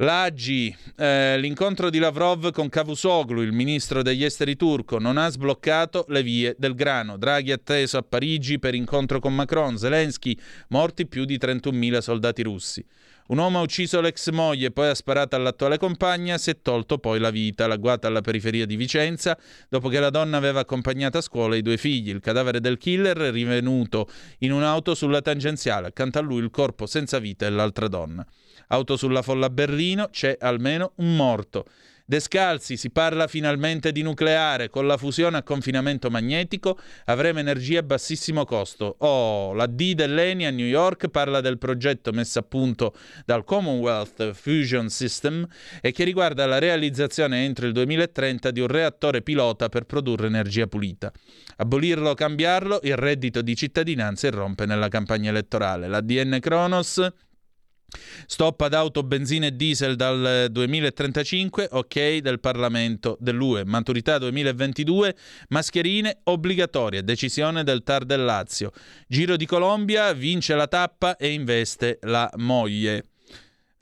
L'Agi, eh, l'incontro di Lavrov con Cavusoglu, il ministro degli esteri turco, non ha sbloccato le vie del grano. Draghi atteso a Parigi per incontro con Macron. Zelensky, morti più di 31.000 soldati russi. Un uomo ha ucciso l'ex moglie poi ha sparato all'attuale compagna, si è tolto poi la vita, l'agguata alla periferia di Vicenza, dopo che la donna aveva accompagnato a scuola i due figli. Il cadavere del killer è rivenuto in un'auto sulla tangenziale, accanto a lui il corpo senza vita e l'altra donna. Auto sulla folla Berlino, c'è almeno un morto. Descalzi, si parla finalmente di nucleare, con la fusione a confinamento magnetico avremo energia a bassissimo costo. Oh, la D dell'ENI a New York parla del progetto messo a punto dal Commonwealth Fusion System e che riguarda la realizzazione entro il 2030 di un reattore pilota per produrre energia pulita. Abolirlo o cambiarlo, il reddito di cittadinanza irrompe nella campagna elettorale. La DN Kronos Stop ad auto, benzina e diesel dal 2035, ok del Parlamento dell'UE. Maturità 2022, mascherine obbligatorie, decisione del TAR del Lazio. Giro di Colombia, vince la tappa e investe la moglie.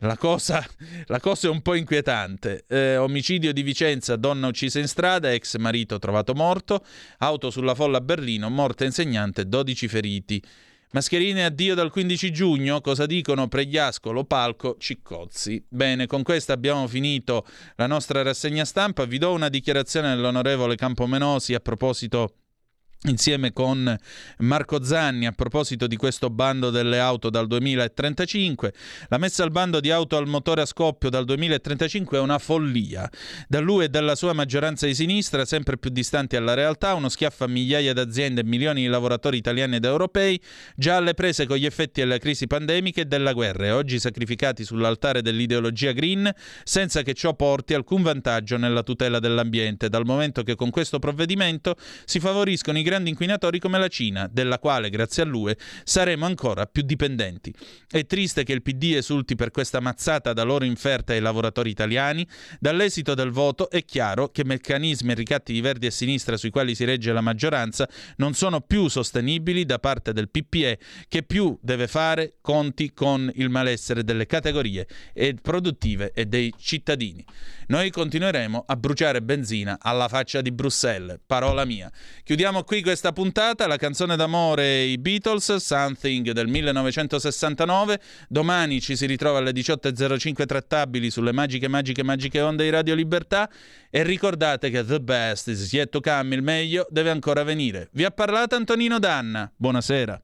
La cosa, la cosa, è un po' inquietante. Eh, omicidio di Vicenza, donna uccisa in strada, ex marito trovato morto, auto sulla folla a Berlino, morte insegnante, 12 feriti. Mascherine addio dal 15 giugno, cosa dicono Pregliascolo, Palco, Ciccozzi? Bene, con questo abbiamo finito la nostra rassegna stampa. Vi do una dichiarazione dell'onorevole Campomenosi a proposito insieme con Marco Zanni a proposito di questo bando delle auto dal 2035. La messa al bando di auto al motore a scoppio dal 2035 è una follia. Da lui e dalla sua maggioranza di sinistra, sempre più distanti alla realtà, uno schiaffo a migliaia d'aziende e milioni di lavoratori italiani ed europei, già alle prese con gli effetti della crisi pandemica e della guerra, e oggi sacrificati sull'altare dell'ideologia green, senza che ciò porti alcun vantaggio nella tutela dell'ambiente, dal momento che con questo provvedimento si favoriscono i grandi inquinatori come la Cina, della quale, grazie a lui, saremo ancora più dipendenti. È triste che il PD esulti per questa mazzata da loro inferta ai lavoratori italiani. Dall'esito del voto è chiaro che meccanismi e ricatti di verdi e sinistra sui quali si regge la maggioranza non sono più sostenibili da parte del PPE, che più deve fare conti con il malessere delle categorie produttive e dei cittadini. Noi continueremo a bruciare benzina alla faccia di Bruxelles, parola mia. Chiudiamo qui questa puntata, la canzone d'amore i Beatles, Something del 1969. Domani ci si ritrova alle 18.05 trattabili sulle magiche, magiche, magiche onde di Radio Libertà. E ricordate che the best is yet to come, il meglio deve ancora venire. Vi ha parlato Antonino Danna. Buonasera.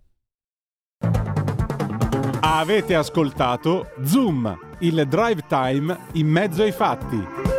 Avete ascoltato Zoom, il drive time in mezzo ai fatti.